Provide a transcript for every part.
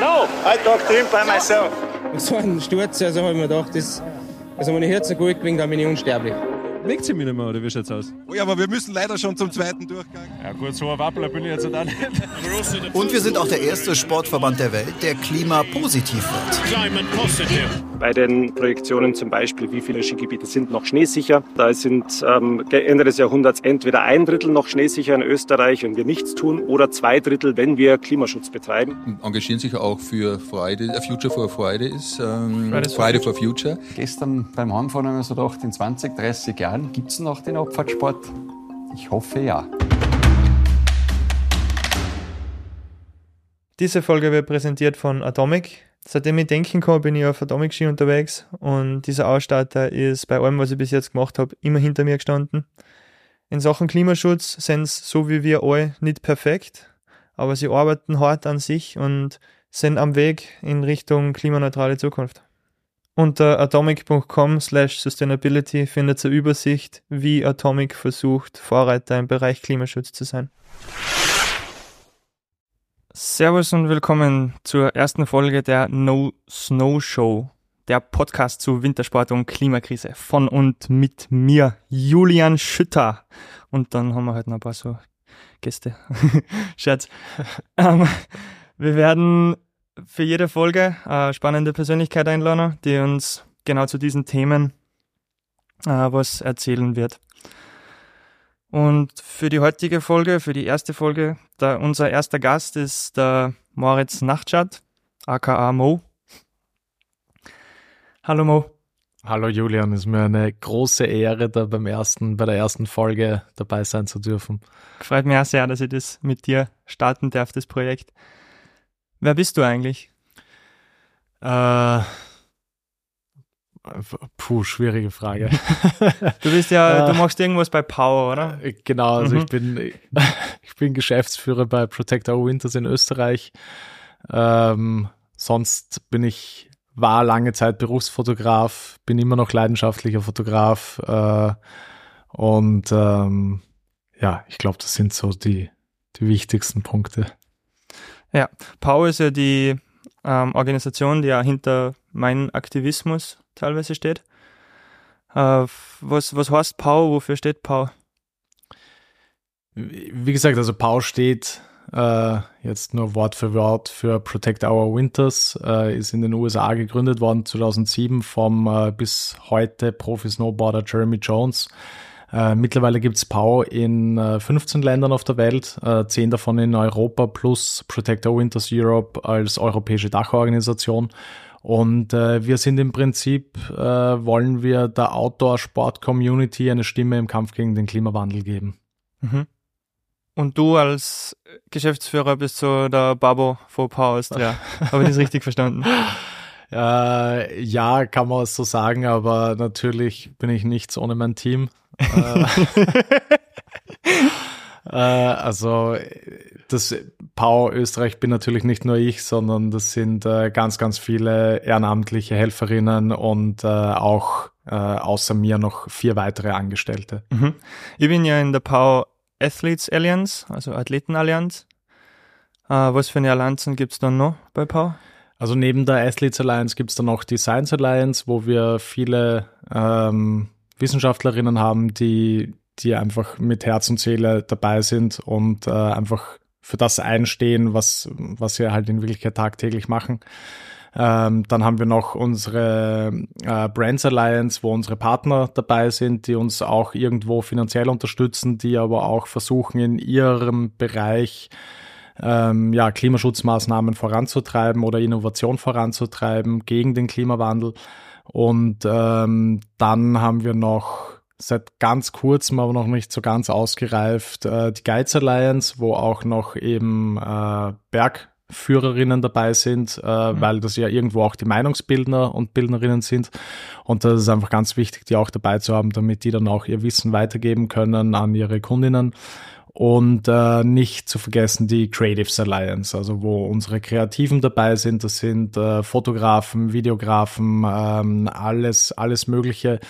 No, I talk to him by myself. So ein Sturz, also habe ich mir gedacht, das, also meine Herzen gut gewinnt, dann bin ich unsterblich. Legt sie mich nicht mehr, oder wie schaut's aus? Oh ja, aber wir müssen leider schon zum zweiten Durchgang. Ja gut, so ein Wappler bin ich jetzt auch nicht. Und wir sind auch der erste Sportverband der Welt, der klimapositiv wird. Bei den Projektionen zum Beispiel, wie viele Skigebiete sind noch schneesicher. Da sind ähm, Ende des Jahrhunderts entweder ein Drittel noch schneesicher in Österreich, wenn wir nichts tun, oder zwei Drittel, wenn wir Klimaschutz betreiben. Engagieren sich auch für Friday, Future for Fridays, ähm, Fridays Friday for Future. Gestern beim Heimfahren haben wir so gedacht, in 20, 30 Jahren Gibt es noch den Abfahrtsport? Ich hoffe ja. Diese Folge wird präsentiert von Atomic. Seitdem ich denken kann, bin ich auf Atomic Ski unterwegs und dieser Ausstatter ist bei allem, was ich bis jetzt gemacht habe, immer hinter mir gestanden. In Sachen Klimaschutz sind sie, so wie wir alle, nicht perfekt, aber sie arbeiten hart an sich und sind am Weg in Richtung klimaneutrale Zukunft. Unter atomic.com slash sustainability findet ihr Übersicht, wie Atomic versucht, Vorreiter im Bereich Klimaschutz zu sein. Servus und willkommen zur ersten Folge der No Snow Show, der Podcast zu Wintersport und Klimakrise von und mit mir, Julian Schütter. Und dann haben wir halt noch ein paar so Gäste. Scherz. ähm, wir werden für jede Folge eine spannende Persönlichkeit einladen, die uns genau zu diesen Themen äh, was erzählen wird. Und für die heutige Folge, für die erste Folge, da unser erster Gast ist der Moritz Nachtschat, aka Mo. Hallo Mo. Hallo Julian, es ist mir eine große Ehre, da beim ersten, bei der ersten Folge dabei sein zu dürfen. Freut mich auch sehr, dass ich das mit dir starten darf, das Projekt. Wer bist du eigentlich? Äh, puh, schwierige Frage. du bist ja, du machst irgendwas bei Power, oder? Äh, genau, also mhm. ich bin ich bin Geschäftsführer bei Protect Our Winters in Österreich. Ähm, sonst bin ich war lange Zeit Berufsfotograf, bin immer noch leidenschaftlicher Fotograf äh, und ähm, ja, ich glaube, das sind so die die wichtigsten Punkte. Ja, POW ist ja die ähm, Organisation, die ja hinter meinem Aktivismus teilweise steht. Äh, was, was heißt POW? Wofür steht POW? Wie gesagt, also POW steht äh, jetzt nur Wort für Wort für Protect Our Winters, äh, ist in den USA gegründet worden 2007 vom äh, bis heute Profi-Snowboarder Jeremy Jones. Äh, mittlerweile gibt es POW in äh, 15 Ländern auf der Welt, äh, 10 davon in Europa plus Protect Our Winters Europe als europäische Dachorganisation. Und äh, wir sind im Prinzip, äh, wollen wir der Outdoor-Sport-Community eine Stimme im Kampf gegen den Klimawandel geben. Mhm. Und du als Geschäftsführer bist so der Babo von Power Austria. Habe ich das richtig verstanden? Äh, ja, kann man so sagen, aber natürlich bin ich nichts ohne mein Team. Äh, äh, also das Power Österreich bin natürlich nicht nur ich, sondern das sind äh, ganz, ganz viele ehrenamtliche Helferinnen und äh, auch äh, außer mir noch vier weitere Angestellte. Mhm. Ich bin ja in der Power Athletes Alliance, also Athletenallianz. Was für eine Allianzen gibt es dann noch bei Power? Also neben der Athletes Alliance gibt es dann noch die Science Alliance, wo wir viele ähm, Wissenschaftlerinnen haben, die, die einfach mit Herz und Seele dabei sind und äh, einfach für das einstehen, was, was wir halt in Wirklichkeit tagtäglich machen. Ähm, dann haben wir noch unsere äh, Brands Alliance, wo unsere Partner dabei sind, die uns auch irgendwo finanziell unterstützen, die aber auch versuchen, in ihrem Bereich ähm, ja, Klimaschutzmaßnahmen voranzutreiben oder Innovation voranzutreiben gegen den Klimawandel. Und ähm, dann haben wir noch seit ganz kurzem, aber noch nicht so ganz ausgereift, äh, die Guides Alliance, wo auch noch eben äh, Bergführerinnen dabei sind, äh, mhm. weil das ja irgendwo auch die Meinungsbildner und Bildnerinnen sind. Und das ist einfach ganz wichtig, die auch dabei zu haben, damit die dann auch ihr Wissen weitergeben können an ihre Kundinnen. Und äh, nicht zu vergessen die Creatives Alliance, also wo unsere Kreativen dabei sind. Das sind äh, Fotografen, Videografen, ähm, alles, alles Mögliche.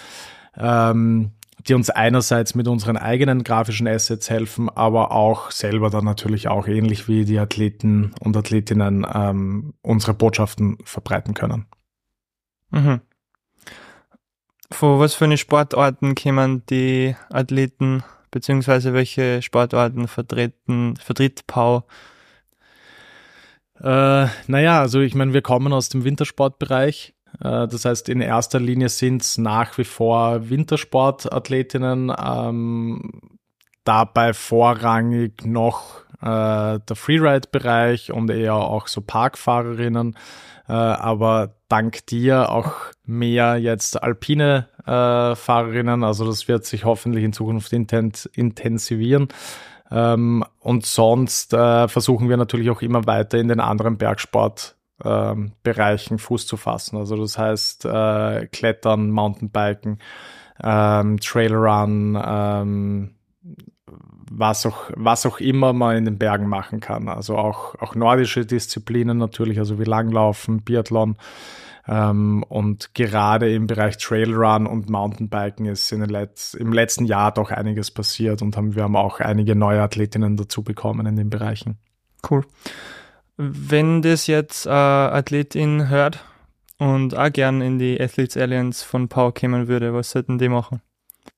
Ähm, die uns einerseits mit unseren eigenen grafischen Assets helfen, aber auch selber dann natürlich auch ähnlich wie die Athleten und Athletinnen ähm, unsere Botschaften verbreiten können. Mhm. Von was für eine Sportarten kämen die Athleten, beziehungsweise welche Sportarten vertreten, vertritt Pau? Äh, naja, also ich meine, wir kommen aus dem Wintersportbereich. Äh, das heißt, in erster Linie sind es nach wie vor Wintersportathletinnen, ähm, dabei vorrangig noch äh, der Freeride-Bereich und eher auch so Parkfahrerinnen, aber dank dir auch mehr jetzt alpine äh, Fahrerinnen, also das wird sich hoffentlich in Zukunft intens intensivieren. Ähm, und sonst äh, versuchen wir natürlich auch immer weiter in den anderen Bergsport ähm, Bereichen Fuß zu fassen. Also das heißt äh, Klettern, Mountainbiken, ähm, Trailrun, ähm, was auch, was auch immer man in den Bergen machen kann. Also auch, auch nordische Disziplinen natürlich, also wie Langlaufen, Biathlon. Ähm, und gerade im Bereich Trailrun und Mountainbiken ist in den Letz-, im letzten Jahr doch einiges passiert und haben, wir haben auch einige neue Athletinnen dazu bekommen in den Bereichen. Cool. Wenn das jetzt äh, Athletin hört und auch gern in die Athletes Alliance von Power kommen würde, was sollten die machen?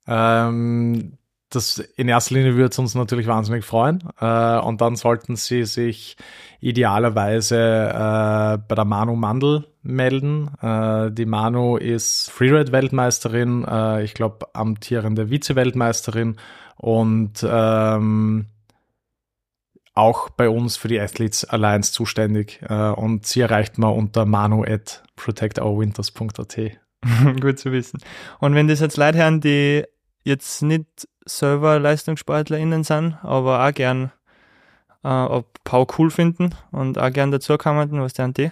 Ähm, das in erster Linie würde es uns natürlich wahnsinnig freuen. Äh, und dann sollten Sie sich idealerweise äh, bei der Manu Mandel melden. Äh, die Manu ist Freeride-Weltmeisterin, äh, ich glaube amtierende Vize-Weltmeisterin und ähm, auch bei uns für die Athletes Alliance zuständig. Äh, und sie erreicht man unter manu at protectourwinters.at. Gut zu wissen. Und wenn das jetzt Leute hören, die jetzt nicht selber LeistungssportlerInnen sind, aber auch gern äh, ob Pau cool finden und auch gern dazukommen, was der die?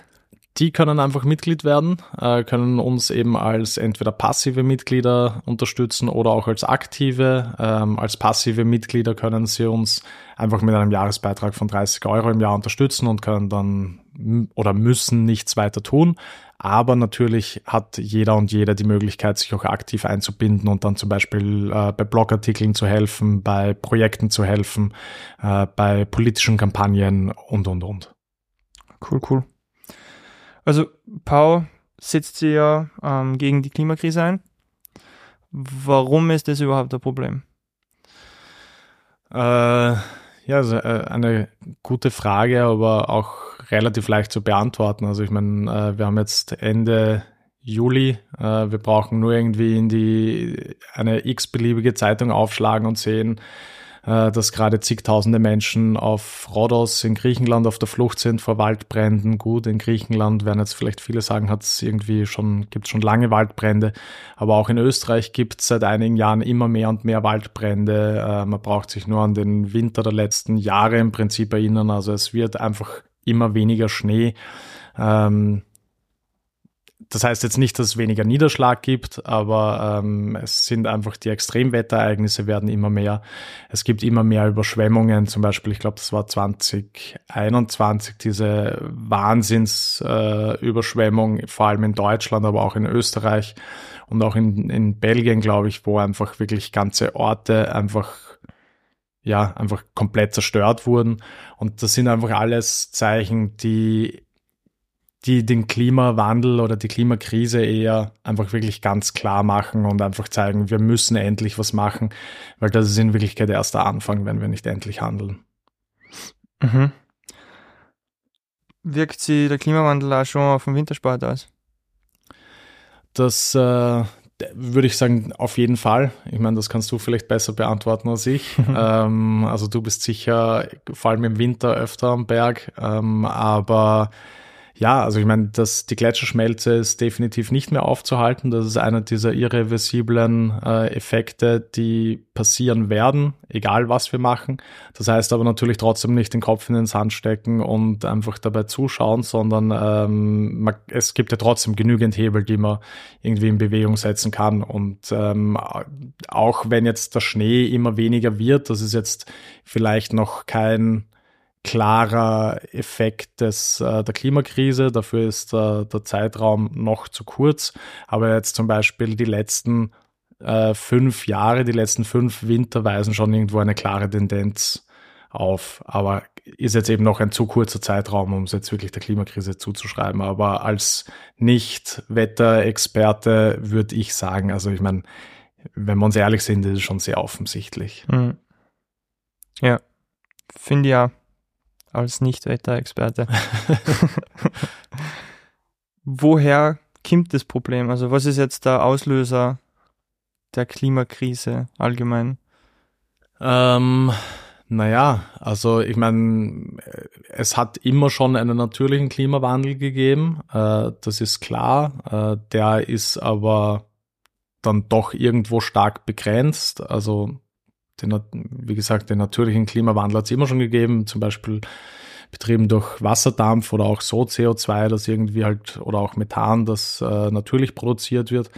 Die können einfach Mitglied werden, äh, können uns eben als entweder passive Mitglieder unterstützen oder auch als aktive. Ähm, als passive Mitglieder können sie uns einfach mit einem Jahresbeitrag von 30 Euro im Jahr unterstützen und können dann oder müssen nichts weiter tun. Aber natürlich hat jeder und jede die Möglichkeit, sich auch aktiv einzubinden und dann zum Beispiel äh, bei Blogartikeln zu helfen, bei Projekten zu helfen, äh, bei politischen Kampagnen und, und, und. Cool, cool. Also Pau setzt sich ja ähm, gegen die Klimakrise ein. Warum ist das überhaupt ein Problem? Äh, ja, also, äh, eine gute Frage, aber auch relativ leicht zu beantworten. Also ich meine, äh, wir haben jetzt Ende Juli, äh, wir brauchen nur irgendwie in die eine x-beliebige Zeitung aufschlagen und sehen, äh, dass gerade zigtausende Menschen auf Rhodos in Griechenland auf der Flucht sind vor Waldbränden. Gut, in Griechenland werden jetzt vielleicht viele sagen, hat es irgendwie schon, gibt schon lange Waldbrände. Aber auch in Österreich gibt es seit einigen Jahren immer mehr und mehr Waldbrände. Äh, man braucht sich nur an den Winter der letzten Jahre im Prinzip erinnern. Also es wird einfach immer weniger Schnee. Ähm, das heißt jetzt nicht, dass es weniger Niederschlag gibt, aber ähm, es sind einfach die Extremwetterereignisse werden immer mehr. Es gibt immer mehr Überschwemmungen. Zum Beispiel, ich glaube, das war 2021 diese Wahnsinnsüberschwemmung, äh, vor allem in Deutschland, aber auch in Österreich und auch in, in Belgien, glaube ich, wo einfach wirklich ganze Orte einfach ja, einfach komplett zerstört wurden. Und das sind einfach alles Zeichen, die die den Klimawandel oder die Klimakrise eher einfach wirklich ganz klar machen und einfach zeigen, wir müssen endlich was machen, weil das ist in Wirklichkeit erst der Anfang, wenn wir nicht endlich handeln. Mhm. Wirkt sich der Klimawandel auch schon auf den Wintersport aus? Das äh, würde ich sagen, auf jeden Fall. Ich meine, das kannst du vielleicht besser beantworten als ich. ähm, also du bist sicher vor allem im Winter öfter am Berg, ähm, aber ja, also ich meine, dass die Gletscherschmelze ist definitiv nicht mehr aufzuhalten. Das ist einer dieser irreversiblen äh, Effekte, die passieren werden, egal was wir machen. Das heißt aber natürlich trotzdem nicht den Kopf in den Sand stecken und einfach dabei zuschauen, sondern ähm, man, es gibt ja trotzdem genügend Hebel, die man irgendwie in Bewegung setzen kann. Und ähm, auch wenn jetzt der Schnee immer weniger wird, das ist jetzt vielleicht noch kein klarer Effekt des, äh, der Klimakrise. Dafür ist äh, der Zeitraum noch zu kurz. Aber jetzt zum Beispiel die letzten äh, fünf Jahre, die letzten fünf Winter weisen schon irgendwo eine klare Tendenz auf. Aber ist jetzt eben noch ein zu kurzer Zeitraum, um es jetzt wirklich der Klimakrise zuzuschreiben. Aber als Nicht-Wetterexperte würde ich sagen, also ich meine, wenn wir uns ehrlich sind, ist es schon sehr offensichtlich. Mhm. Ja, finde ja als Nicht-Wetterexperte. Woher kommt das Problem? Also was ist jetzt der Auslöser der Klimakrise allgemein? Ähm, naja, also ich meine, es hat immer schon einen natürlichen Klimawandel gegeben, äh, das ist klar. Äh, der ist aber dann doch irgendwo stark begrenzt. Also den, wie gesagt, den natürlichen Klimawandel hat es immer schon gegeben, zum Beispiel betrieben durch Wasserdampf oder auch so CO2, das irgendwie halt, oder auch Methan, das äh, natürlich produziert wird.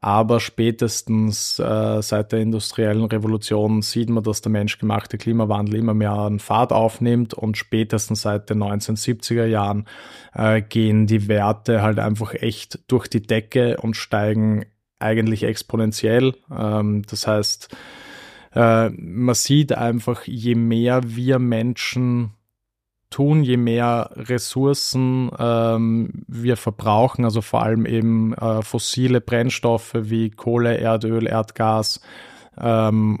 Aber spätestens äh, seit der industriellen Revolution sieht man, dass der menschgemachte Klimawandel immer mehr an Fahrt aufnimmt und spätestens seit den 1970er Jahren äh, gehen die Werte halt einfach echt durch die Decke und steigen eigentlich exponentiell. Ähm, das heißt, äh, man sieht einfach, je mehr wir Menschen tun, je mehr Ressourcen ähm, wir verbrauchen, also vor allem eben äh, fossile Brennstoffe wie Kohle, Erdöl, Erdgas, ähm,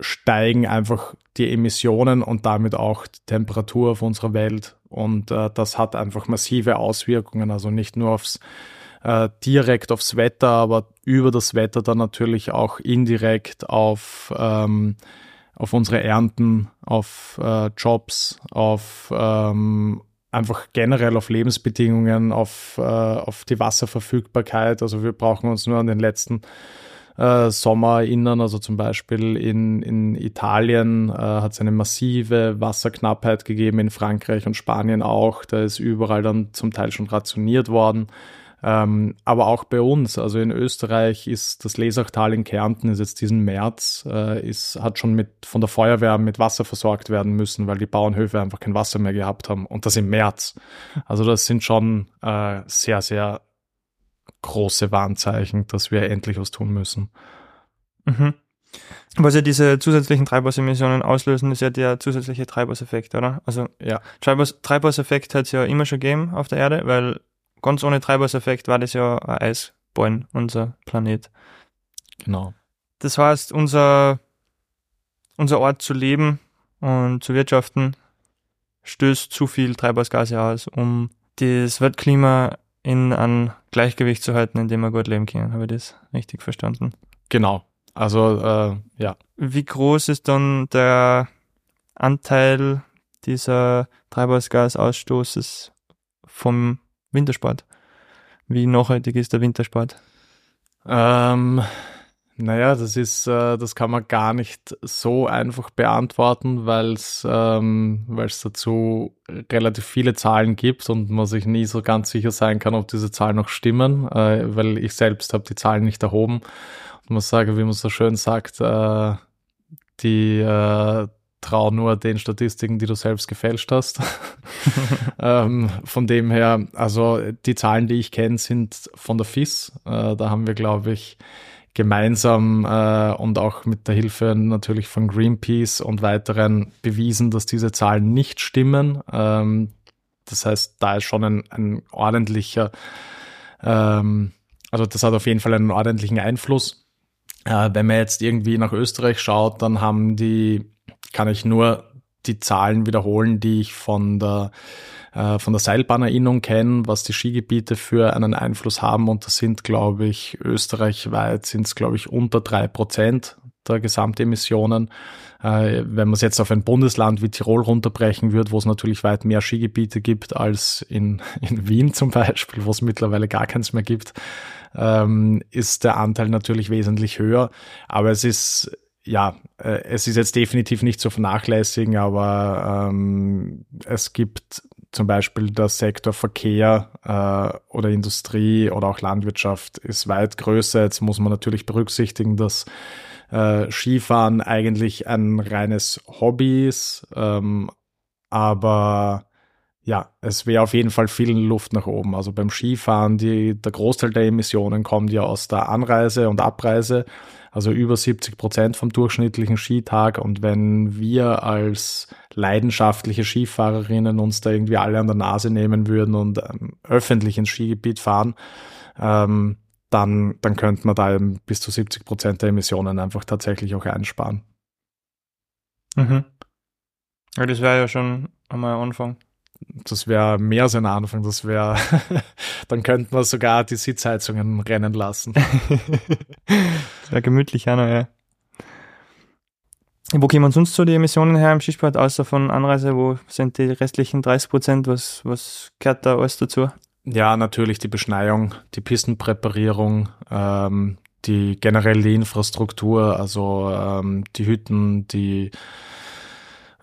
steigen einfach die Emissionen und damit auch die Temperatur auf unserer Welt. Und äh, das hat einfach massive Auswirkungen, also nicht nur aufs äh, direkt aufs Wetter, aber über das Wetter dann natürlich auch indirekt auf ähm, auf unsere Ernten, auf äh, Jobs, auf ähm, einfach generell auf Lebensbedingungen, auf, äh, auf die Wasserverfügbarkeit. Also wir brauchen uns nur an den letzten äh, Sommer erinnern. Also zum Beispiel in, in Italien äh, hat es eine massive Wasserknappheit gegeben, in Frankreich und Spanien auch. Da ist überall dann zum Teil schon rationiert worden. Ähm, aber auch bei uns, also in Österreich ist das Lesachtal in Kärnten ist jetzt diesen März, äh, ist, hat schon mit, von der Feuerwehr mit Wasser versorgt werden müssen, weil die Bauernhöfe einfach kein Wasser mehr gehabt haben und das im März. Also das sind schon äh, sehr, sehr große Warnzeichen, dass wir endlich was tun müssen. Mhm. Was ja diese zusätzlichen Treibhausemissionen auslösen, ist ja der zusätzliche Treibhauseffekt, oder? Also ja. Treibhaus, Treibhauseffekt hat es ja immer schon gegeben auf der Erde, weil ganz ohne Treibhauseffekt war das ja ein Eisballen, unser Planet. Genau. Das heißt, unser, unser Ort zu leben und zu wirtschaften stößt zu viel Treibhausgase aus, um das Weltklima in ein Gleichgewicht zu halten, in dem wir gut leben können. Habe ich das richtig verstanden? Genau. Also, äh, ja. Wie groß ist dann der Anteil dieser Treibhausgasausstoßes vom Wintersport. Wie nachhaltig ist der Wintersport? Ähm, naja, das ist, äh, das kann man gar nicht so einfach beantworten, weil es ähm, dazu relativ viele Zahlen gibt und man sich nie so ganz sicher sein kann, ob diese Zahlen noch stimmen, äh, weil ich selbst habe die Zahlen nicht erhoben und muss sagen, wie man so schön sagt, äh, die äh, trau nur den Statistiken, die du selbst gefälscht hast. ähm, von dem her, also die Zahlen, die ich kenne, sind von der FIS. Äh, da haben wir, glaube ich, gemeinsam äh, und auch mit der Hilfe natürlich von Greenpeace und weiteren bewiesen, dass diese Zahlen nicht stimmen. Ähm, das heißt, da ist schon ein, ein ordentlicher, ähm, also das hat auf jeden Fall einen ordentlichen Einfluss. Äh, wenn man jetzt irgendwie nach Österreich schaut, dann haben die kann ich nur die Zahlen wiederholen, die ich von der, äh, von der Seilbahnerinnung kenne, was die Skigebiete für einen Einfluss haben. Und das sind, glaube ich, österreichweit sind es, glaube ich, unter drei Prozent der Gesamtemissionen. Äh, wenn man es jetzt auf ein Bundesland wie Tirol runterbrechen würde, wo es natürlich weit mehr Skigebiete gibt als in, in Wien zum Beispiel, wo es mittlerweile gar keins mehr gibt, ähm, ist der Anteil natürlich wesentlich höher. Aber es ist ja, äh, es ist jetzt definitiv nicht zu vernachlässigen, aber ähm, es gibt zum Beispiel der Sektor Verkehr äh, oder Industrie oder auch Landwirtschaft ist weit größer. Jetzt muss man natürlich berücksichtigen, dass äh, Skifahren eigentlich ein reines Hobby ist, ähm, aber ja, es wäre auf jeden Fall viel Luft nach oben. Also beim Skifahren, die, der Großteil der Emissionen kommt ja aus der Anreise und Abreise, also über 70 Prozent vom durchschnittlichen Skitag. Und wenn wir als leidenschaftliche Skifahrerinnen uns da irgendwie alle an der Nase nehmen würden und ähm, öffentlich ins Skigebiet fahren, ähm, dann, dann könnte man da eben bis zu 70 Prozent der Emissionen einfach tatsächlich auch einsparen. Mhm. Ja, das wäre ja schon einmal ein Anfang das wäre mehr als ein Anfang, das wäre, dann könnten wir sogar die Sitzheizungen rennen lassen. das wäre gemütlich, ja, ja. Wo kommen sonst so die Emissionen her im Skisport, außer von Anreise? Wo sind die restlichen 30 Prozent? Was, was gehört da alles dazu? Ja, natürlich die Beschneiung, die Pistenpräparierung, ähm, die generell die Infrastruktur, also ähm, die Hütten, die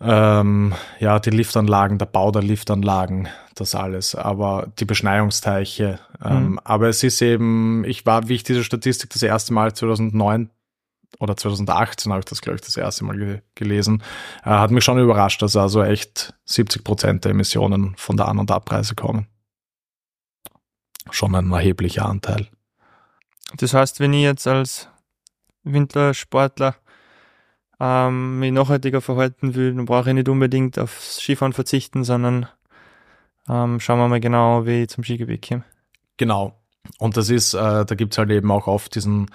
ähm, ja, die Liftanlagen, der Bau der Liftanlagen, das alles, aber die Beschneiungsteiche. Ähm, mhm. Aber es ist eben, ich war, wie ich diese Statistik das erste Mal 2009 oder 2018 habe ich das, glaube ich, das erste Mal ge gelesen, äh, hat mich schon überrascht, dass also echt 70 Prozent der Emissionen von der An- und Abreise kommen. Schon ein erheblicher Anteil. Das heißt, wenn ich jetzt als Wintersportler ähm, mich nachhaltiger verhalten will, dann brauche ich nicht unbedingt aufs Skifahren verzichten, sondern ähm, schauen wir mal genau, wie ich zum Skigebiet komme. Genau. Und das ist, äh, da gibt's halt eben auch oft diesen,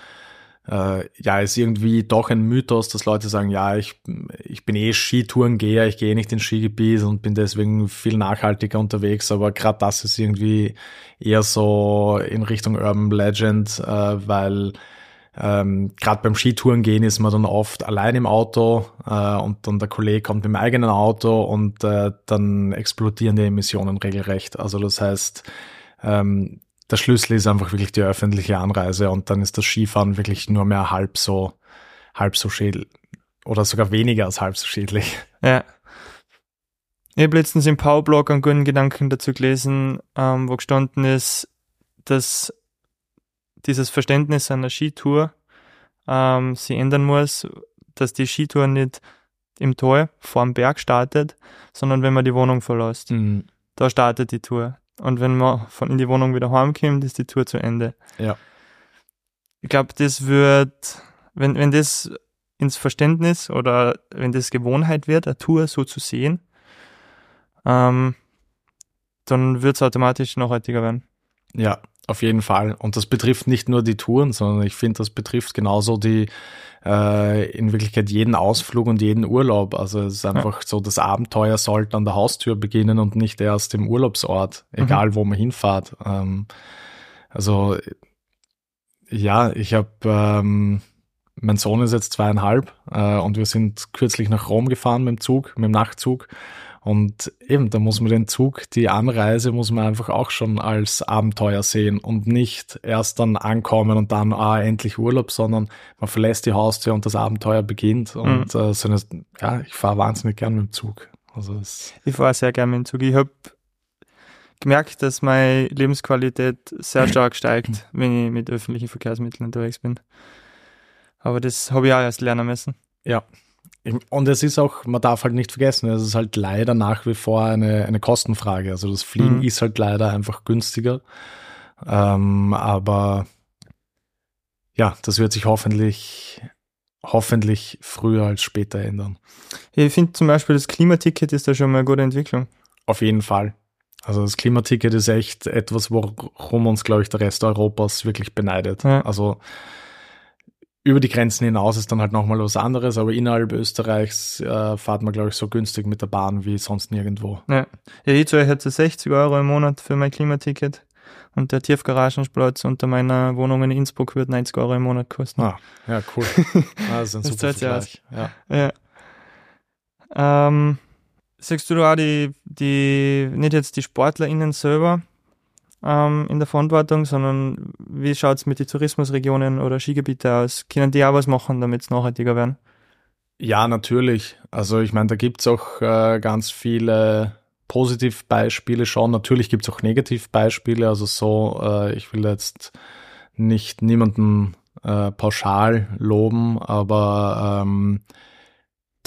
äh, ja, ist irgendwie doch ein Mythos, dass Leute sagen, ja, ich, ich bin eh Skitourengeher, ich gehe nicht ins Skigebiet und bin deswegen viel nachhaltiger unterwegs, aber gerade das ist irgendwie eher so in Richtung Urban Legend, äh, weil ähm, Gerade beim Skitouren gehen ist man dann oft allein im Auto äh, und dann der Kollege kommt mit dem eigenen Auto und äh, dann explodieren die Emissionen regelrecht. Also das heißt, ähm, der Schlüssel ist einfach wirklich die öffentliche Anreise und dann ist das Skifahren wirklich nur mehr halb so, halb so schädlich oder sogar weniger als halb so schädlich. Ja. Ich habe letztens im Powerblog einen guten Gedanken dazu gelesen, ähm, wo gestanden ist, dass dieses Verständnis einer Skitour ähm, sie ändern muss, dass die Skitour nicht im Tor vorm Berg startet, sondern wenn man die Wohnung verlässt. Mhm. Da startet die Tour. Und wenn man von in die Wohnung wieder heimkommt, ist die Tour zu Ende. Ja. Ich glaube, das wird, wenn, wenn das ins Verständnis oder wenn das Gewohnheit wird, eine Tour so zu sehen, ähm, dann wird es automatisch nachhaltiger werden. Ja, auf jeden Fall. Und das betrifft nicht nur die Touren, sondern ich finde, das betrifft genauso die äh, in Wirklichkeit jeden Ausflug und jeden Urlaub. Also es ist einfach ja. so, das Abenteuer sollte an der Haustür beginnen und nicht erst im Urlaubsort, egal mhm. wo man hinfahrt. Ähm, also ja, ich habe ähm, mein Sohn ist jetzt zweieinhalb äh, und wir sind kürzlich nach Rom gefahren mit dem Zug, mit dem Nachtzug. Und eben, da muss man den Zug, die Anreise muss man einfach auch schon als Abenteuer sehen und nicht erst dann ankommen und dann, ah, endlich Urlaub, sondern man verlässt die Haustür und das Abenteuer beginnt. Und mhm. äh, so eine, ja, ich fahre wahnsinnig gern mit dem Zug. Also ich fahre sehr gern mit dem Zug. Ich habe gemerkt, dass meine Lebensqualität sehr stark steigt, wenn ich mit öffentlichen Verkehrsmitteln unterwegs bin. Aber das habe ich auch erst lernen müssen. Ja, und es ist auch, man darf halt nicht vergessen, es ist halt leider nach wie vor eine, eine Kostenfrage. Also das Fliegen mhm. ist halt leider einfach günstiger. Ähm, aber ja, das wird sich hoffentlich, hoffentlich früher als später ändern. Ich finde zum Beispiel das Klimaticket ist da schon mal eine gute Entwicklung. Auf jeden Fall. Also das Klimaticket ist echt etwas, worum uns, glaube ich, der Rest Europas wirklich beneidet. Ja. Also über die Grenzen hinaus ist dann halt nochmal was anderes, aber innerhalb Österreichs äh, fahrt man, glaube ich, so günstig mit der Bahn wie sonst nirgendwo. Ja, ja ich zahle jetzt 60 Euro im Monat für mein Klimaticket und der Tiefgaragenplatz unter meiner Wohnung in Innsbruck wird 90 Euro im Monat kosten. Ah, ja, cool. Ah, das ist ein super Vergleich. Ja. ja. Ähm, sagst du auch die, die, nicht jetzt die SportlerInnen selber, ähm, in der Verantwortung, sondern wie schaut es mit den Tourismusregionen oder Skigebieten aus? Können die auch was machen, damit es nachhaltiger werden? Ja, natürlich. Also ich meine, da gibt es auch äh, ganz viele Positivbeispiele schon. Natürlich gibt es auch Negativbeispiele. Also so, äh, ich will jetzt nicht niemanden äh, pauschal loben, aber ähm,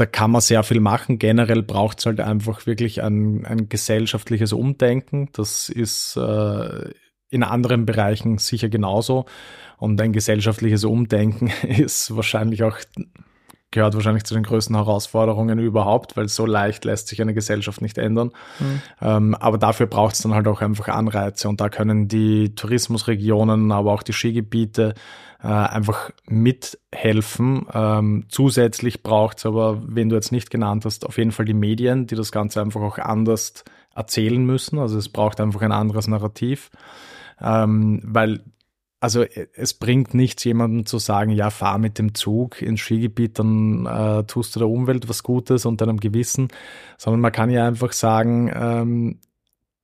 da kann man sehr viel machen. Generell braucht es halt einfach wirklich ein, ein gesellschaftliches Umdenken. Das ist äh, in anderen Bereichen sicher genauso. Und ein gesellschaftliches Umdenken ist wahrscheinlich auch gehört wahrscheinlich zu den größten Herausforderungen überhaupt, weil so leicht lässt sich eine Gesellschaft nicht ändern. Mhm. Ähm, aber dafür braucht es dann halt auch einfach Anreize und da können die Tourismusregionen, aber auch die Skigebiete äh, einfach mithelfen. Ähm, zusätzlich braucht es aber, wenn du jetzt nicht genannt hast, auf jeden Fall die Medien, die das Ganze einfach auch anders erzählen müssen. Also es braucht einfach ein anderes Narrativ. Ähm, weil also äh, es bringt nichts, jemandem zu sagen, ja, fahr mit dem Zug ins Skigebiet, dann äh, tust du der Umwelt was Gutes und deinem Gewissen, sondern man kann ja einfach sagen, ähm,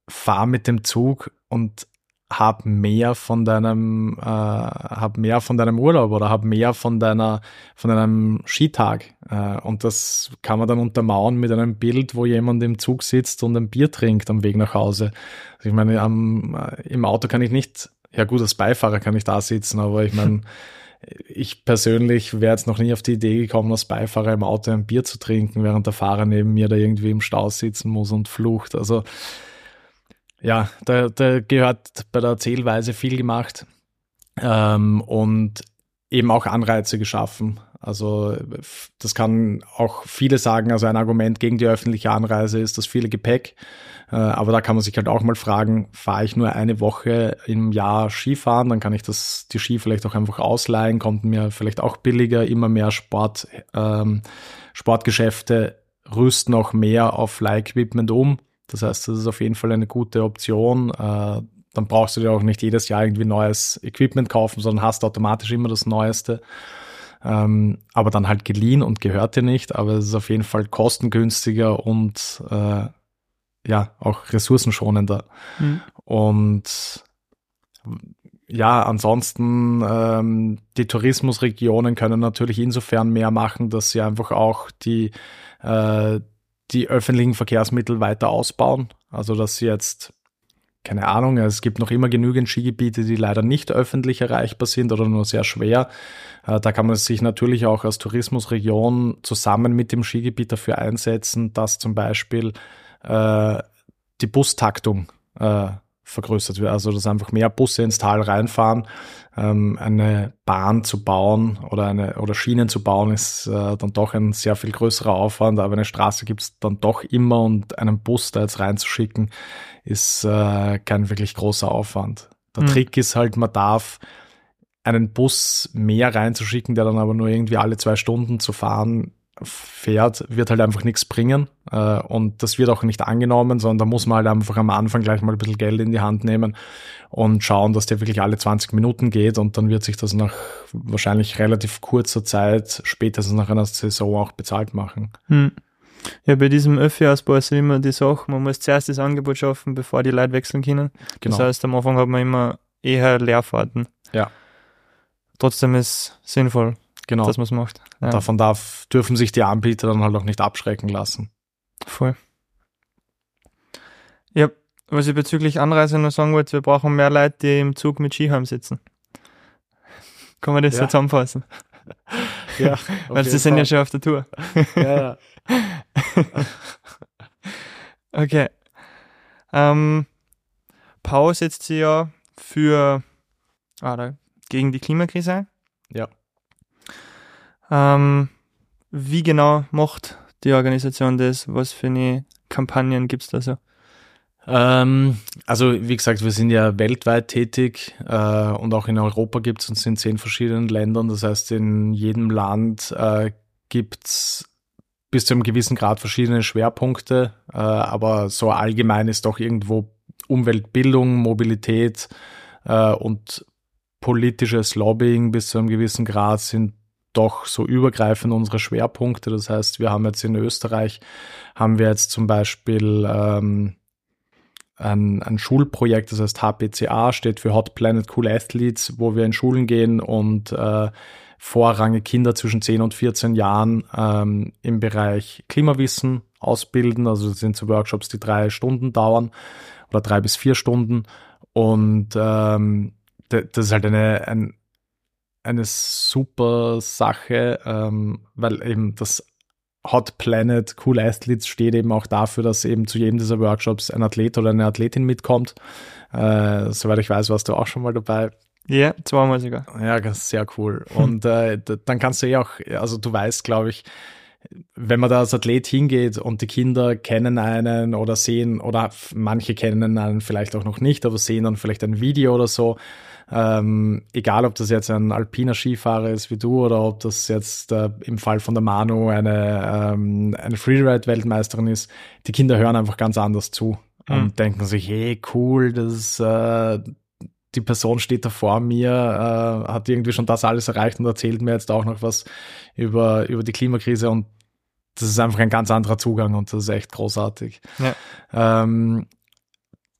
fahr mit dem Zug und hab mehr von deinem, äh, hab mehr von deinem Urlaub oder hab mehr von deiner, von deinem Skitag. Äh, und das kann man dann untermauern mit einem Bild, wo jemand im Zug sitzt und ein Bier trinkt am Weg nach Hause. Also ich meine, am, äh, im Auto kann ich nicht ja gut, als Beifahrer kann ich da sitzen, aber ich meine, ich persönlich wäre jetzt noch nie auf die Idee gekommen, als Beifahrer im Auto ein Bier zu trinken, während der Fahrer neben mir da irgendwie im Stau sitzen muss und flucht. Also ja, da, da gehört bei der Erzählweise viel gemacht ähm, und eben auch Anreize geschaffen. Also das kann auch viele sagen, also ein Argument gegen die öffentliche Anreise ist das viele Gepäck. Äh, aber da kann man sich halt auch mal fragen, fahre ich nur eine Woche im Jahr Skifahren, dann kann ich das, die Ski vielleicht auch einfach ausleihen, kommt mir vielleicht auch billiger, immer mehr Sport, ähm, Sportgeschäfte rüsten auch mehr auf Fly-Equipment um. Das heißt, das ist auf jeden Fall eine gute Option. Äh, dann brauchst du dir auch nicht jedes Jahr irgendwie neues Equipment kaufen, sondern hast automatisch immer das Neueste. Ähm, aber dann halt geliehen und gehört dir nicht. Aber es ist auf jeden Fall kostengünstiger und äh, ja auch ressourcenschonender. Mhm. Und ja, ansonsten ähm, die Tourismusregionen können natürlich insofern mehr machen, dass sie einfach auch die äh, die öffentlichen Verkehrsmittel weiter ausbauen. Also dass sie jetzt keine Ahnung, es gibt noch immer genügend Skigebiete, die leider nicht öffentlich erreichbar sind oder nur sehr schwer. Äh, da kann man sich natürlich auch als Tourismusregion zusammen mit dem Skigebiet dafür einsetzen, dass zum Beispiel äh, die Bustaktung äh, vergrößert wird. Also dass einfach mehr Busse ins Tal reinfahren. Ähm, eine Bahn zu bauen oder eine oder Schienen zu bauen ist äh, dann doch ein sehr viel größerer Aufwand, aber eine Straße gibt es dann doch immer und einen Bus da jetzt reinzuschicken, ist äh, kein wirklich großer Aufwand. Der mhm. Trick ist halt, man darf einen Bus mehr reinzuschicken, der dann aber nur irgendwie alle zwei Stunden zu fahren fährt, wird halt einfach nichts bringen. Äh, und das wird auch nicht angenommen, sondern da muss man halt einfach am Anfang gleich mal ein bisschen Geld in die Hand nehmen und schauen, dass der wirklich alle 20 Minuten geht und dann wird sich das nach wahrscheinlich relativ kurzer Zeit, spätestens nach einer Saison auch bezahlt machen. Hm. Ja, bei diesem Öffi-Ausbau ist immer die Sache, man muss zuerst das Angebot schaffen, bevor die Leute wechseln können. Genau. Das heißt, am Anfang hat man immer eher Leerfahrten. Ja. Trotzdem ist es sinnvoll genau. dass man es macht. Ja. Davon darf, dürfen sich die Anbieter dann halt auch nicht abschrecken lassen. Voll. Ja, was ich bezüglich Anreise noch sagen wollte, wir brauchen mehr Leute, die im Zug mit Skiheim sitzen. Kann man das ja. so zusammenfassen? Ja. Weil sie sind ja schon auf der Tour. Ja, ja. okay. Ähm, Pau setzt sie ja für ah, gegen die Klimakrise ein. Ja. Ähm, wie genau macht die Organisation das? Was für eine Kampagnen gibt es da so? Ähm, also wie gesagt, wir sind ja weltweit tätig äh, und auch in Europa gibt es uns in zehn verschiedenen Ländern. Das heißt, in jedem Land äh, gibt es bis zu einem gewissen Grad verschiedene Schwerpunkte, äh, aber so allgemein ist doch irgendwo Umweltbildung, Mobilität äh, und politisches Lobbying bis zu einem gewissen Grad sind doch so übergreifend unsere Schwerpunkte. Das heißt, wir haben jetzt in Österreich, haben wir jetzt zum Beispiel ähm, ein, ein Schulprojekt, das heißt HPCA, steht für Hot Planet Cool Athletes, wo wir in Schulen gehen und äh, vorrangig Kinder zwischen 10 und 14 Jahren ähm, im Bereich Klimawissen ausbilden. Also das sind so Workshops, die drei Stunden dauern oder drei bis vier Stunden. Und ähm, das ist halt eine, ein, eine super Sache, ähm, weil eben das Hot Planet Cool Athletes steht eben auch dafür, dass eben zu jedem dieser Workshops ein Athlet oder eine Athletin mitkommt. Äh, soweit ich weiß, warst du auch schon mal dabei. Ja, yeah, zweimal sogar. Ja, sehr cool. Und äh, dann kannst du eh auch, also du weißt, glaube ich, wenn man da als Athlet hingeht und die Kinder kennen einen oder sehen, oder manche kennen einen vielleicht auch noch nicht, aber sehen dann vielleicht ein Video oder so, ähm, egal ob das jetzt ein alpiner Skifahrer ist wie du oder ob das jetzt äh, im Fall von der Manu eine, ähm, eine Freeride-Weltmeisterin ist, die Kinder hören einfach ganz anders zu mhm. und denken sich, hey, cool, das äh, die Person steht da vor mir, äh, hat irgendwie schon das alles erreicht und erzählt mir jetzt auch noch was über, über die Klimakrise und das ist einfach ein ganz anderer Zugang und das ist echt großartig. Ja. Ähm,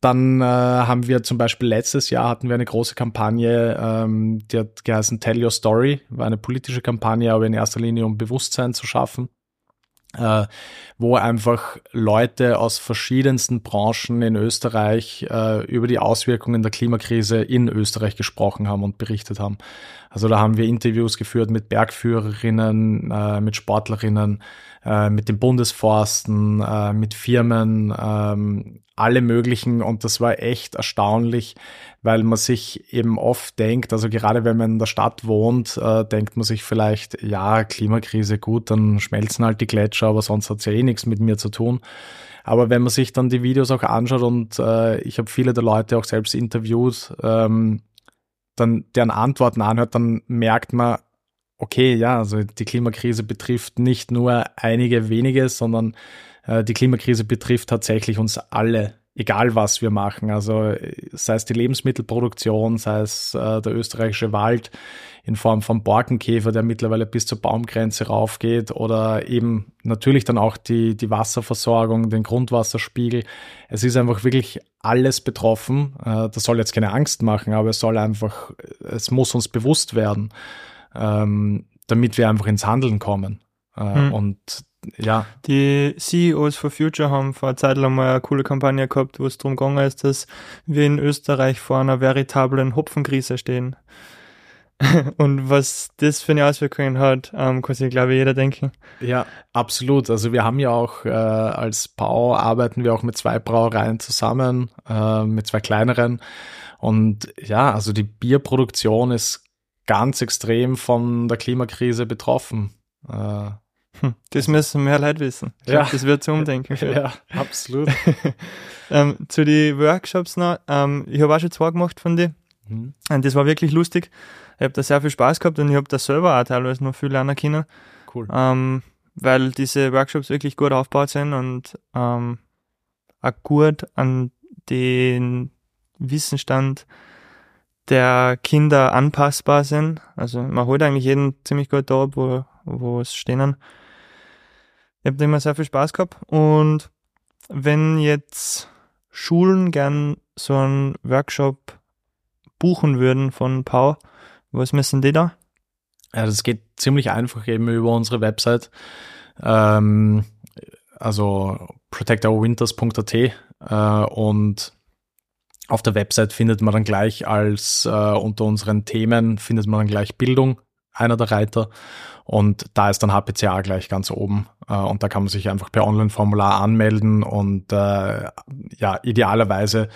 dann äh, haben wir zum Beispiel letztes Jahr hatten wir eine große Kampagne, ähm, die hat geheißen Tell Your Story, war eine politische Kampagne, aber in erster Linie um Bewusstsein zu schaffen äh, wo einfach Leute aus verschiedensten Branchen in Österreich äh, über die Auswirkungen der Klimakrise in Österreich gesprochen haben und berichtet haben. Also da haben wir Interviews geführt mit Bergführerinnen, äh, mit Sportlerinnen, äh, mit den Bundesforsten, äh, mit Firmen, ähm, alle möglichen und das war echt erstaunlich, weil man sich eben oft denkt, also gerade wenn man in der Stadt wohnt, äh, denkt man sich vielleicht, ja, Klimakrise, gut, dann schmelzen halt die Gletscher, aber sonst hat es ja eh nichts mit mir zu tun. Aber wenn man sich dann die Videos auch anschaut und äh, ich habe viele der Leute auch selbst interviewt, ähm, dann deren Antworten anhört, dann merkt man, okay, ja, also die Klimakrise betrifft nicht nur einige wenige, sondern äh, die Klimakrise betrifft tatsächlich uns alle, egal was wir machen. Also sei es die Lebensmittelproduktion, sei es äh, der österreichische Wald in Form von Borkenkäfer, der mittlerweile bis zur Baumgrenze raufgeht, oder eben natürlich dann auch die, die Wasserversorgung, den Grundwasserspiegel. Es ist einfach wirklich alles betroffen. Äh, das soll jetzt keine Angst machen, aber es soll einfach, es muss uns bewusst werden, ähm, damit wir einfach ins Handeln kommen. Hm. Und ja. Die CEOs for Future haben vor einer Zeit lang mal eine coole Kampagne gehabt, wo es darum gegangen ist, dass wir in Österreich vor einer veritablen Hopfenkrise stehen. Und was das für eine Auswirkungen hat, ähm, kann sich, glaube ich, jeder denken. Ja, absolut. Also wir haben ja auch äh, als Bau arbeiten wir auch mit zwei Brauereien zusammen, äh, mit zwei kleineren. Und ja, also die Bierproduktion ist ganz extrem von der Klimakrise betroffen. Äh, hm, das müssen mehr Leute wissen. Ja. Glaub, das wird zu umdenken. Ja, absolut. ähm, zu den Workshops noch. Ähm, ich habe auch schon zwei gemacht von dir. Mhm. Und das war wirklich lustig. Ich habe da sehr viel Spaß gehabt und ich habe da selber auch teilweise noch viel lernen können. Cool. Ähm, weil diese Workshops wirklich gut aufgebaut sind und ähm, auch gut an den Wissensstand der Kinder anpassbar sind. Also man holt eigentlich jeden ziemlich gut da ab, wo, wo es stehen. Ich habe immer sehr viel Spaß gehabt und wenn jetzt Schulen gern so einen Workshop buchen würden von Pau, was müssen die da? Ja, das geht ziemlich einfach eben über unsere Website. Ähm, also protectourwinters.at äh, und auf der Website findet man dann gleich als äh, unter unseren Themen findet man dann gleich Bildung, einer der Reiter und da ist dann HPCA gleich ganz oben. Äh, und da kann man sich einfach per Online-Formular anmelden und äh, ja, idealerweise,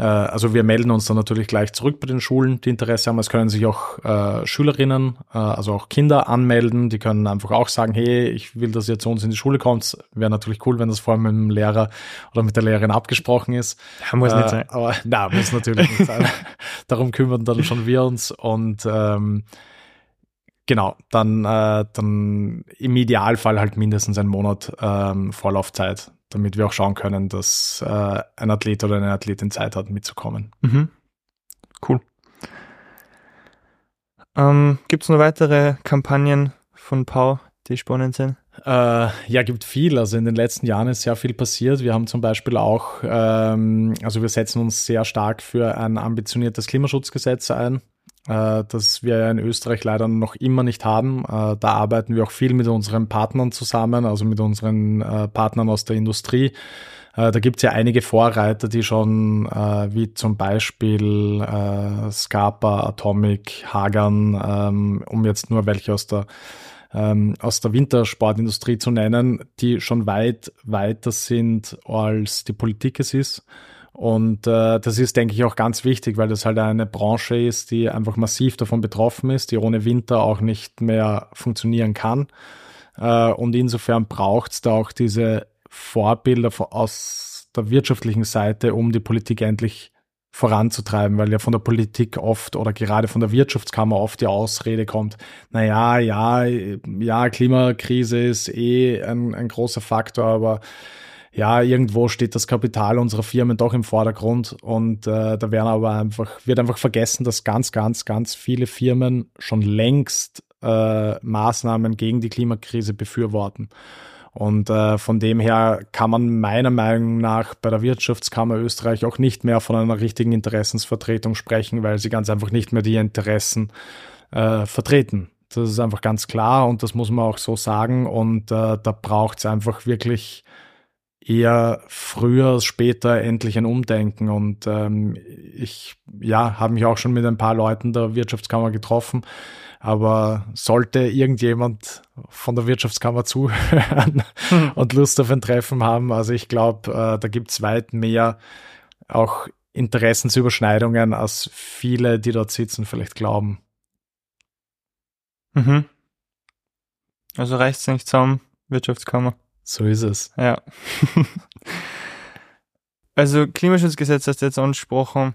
also wir melden uns dann natürlich gleich zurück bei den Schulen, die Interesse haben. Es können sich auch äh, Schülerinnen, äh, also auch Kinder anmelden. Die können einfach auch sagen, hey, ich will, dass ihr zu uns in die Schule kommt. Wäre natürlich cool, wenn das vor allem mit dem Lehrer oder mit der Lehrerin abgesprochen ist. Ja, muss nicht sein. Aber na, muss natürlich nicht sein. Darum kümmern dann schon wir uns und ähm, Genau, dann, äh, dann im Idealfall halt mindestens einen Monat ähm, Vorlaufzeit, damit wir auch schauen können, dass äh, ein Athlet oder eine Athletin Zeit hat, mitzukommen. Mhm. Cool. Ähm, Gibt es noch weitere Kampagnen von Pau, die spannend sind? Äh, ja, gibt viel. Also in den letzten Jahren ist sehr viel passiert. Wir haben zum Beispiel auch, ähm, also wir setzen uns sehr stark für ein ambitioniertes Klimaschutzgesetz ein äh, das wir in Österreich leider noch immer nicht haben. Äh, da arbeiten wir auch viel mit unseren Partnern zusammen, also mit unseren äh, Partnern aus der Industrie. Da gibt es ja einige Vorreiter, die schon, wie zum Beispiel Scarpa, Atomic, Hagan, ähm, um jetzt nur welche aus der ähm, aus der Wintersportindustrie zu nennen, die schon weit weiter sind, als die Politik es ist. Und äh, das ist, denke ich, auch ganz wichtig, weil das halt eine Branche ist, die einfach massiv davon betroffen ist, die ohne Winter auch nicht mehr funktionieren kann. Äh, und insofern braucht es da auch diese Vorbilder aus der wirtschaftlichen Seite, um die Politik endlich voranzutreiben, weil ja von der Politik oft oder gerade von der Wirtschaftskammer oft die Ausrede kommt, naja, ja, ja, Klimakrise ist eh ein, ein großer Faktor, aber ja, irgendwo steht das Kapital unserer Firmen doch im Vordergrund und äh, da werden aber einfach, wird einfach vergessen, dass ganz, ganz, ganz viele Firmen schon längst äh, Maßnahmen gegen die Klimakrise befürworten. Und äh, von dem her kann man meiner Meinung nach bei der Wirtschaftskammer Österreich auch nicht mehr von einer richtigen Interessensvertretung sprechen, weil sie ganz einfach nicht mehr die Interessen äh, vertreten. Das ist einfach ganz klar und das muss man auch so sagen. Und äh, da braucht es einfach wirklich eher früher als später endlich ein Umdenken. Und ähm, ich ja, habe mich auch schon mit ein paar Leuten der Wirtschaftskammer getroffen. Aber sollte irgendjemand von der Wirtschaftskammer zuhören hm. und Lust auf ein Treffen haben, also ich glaube, äh, da gibt es weit mehr auch Interessensüberschneidungen, als viele, die dort sitzen, vielleicht glauben. Mhm. Also reicht es nicht zusammen, Wirtschaftskammer. So ist es. Ja. also Klimaschutzgesetz hast du jetzt angesprochen.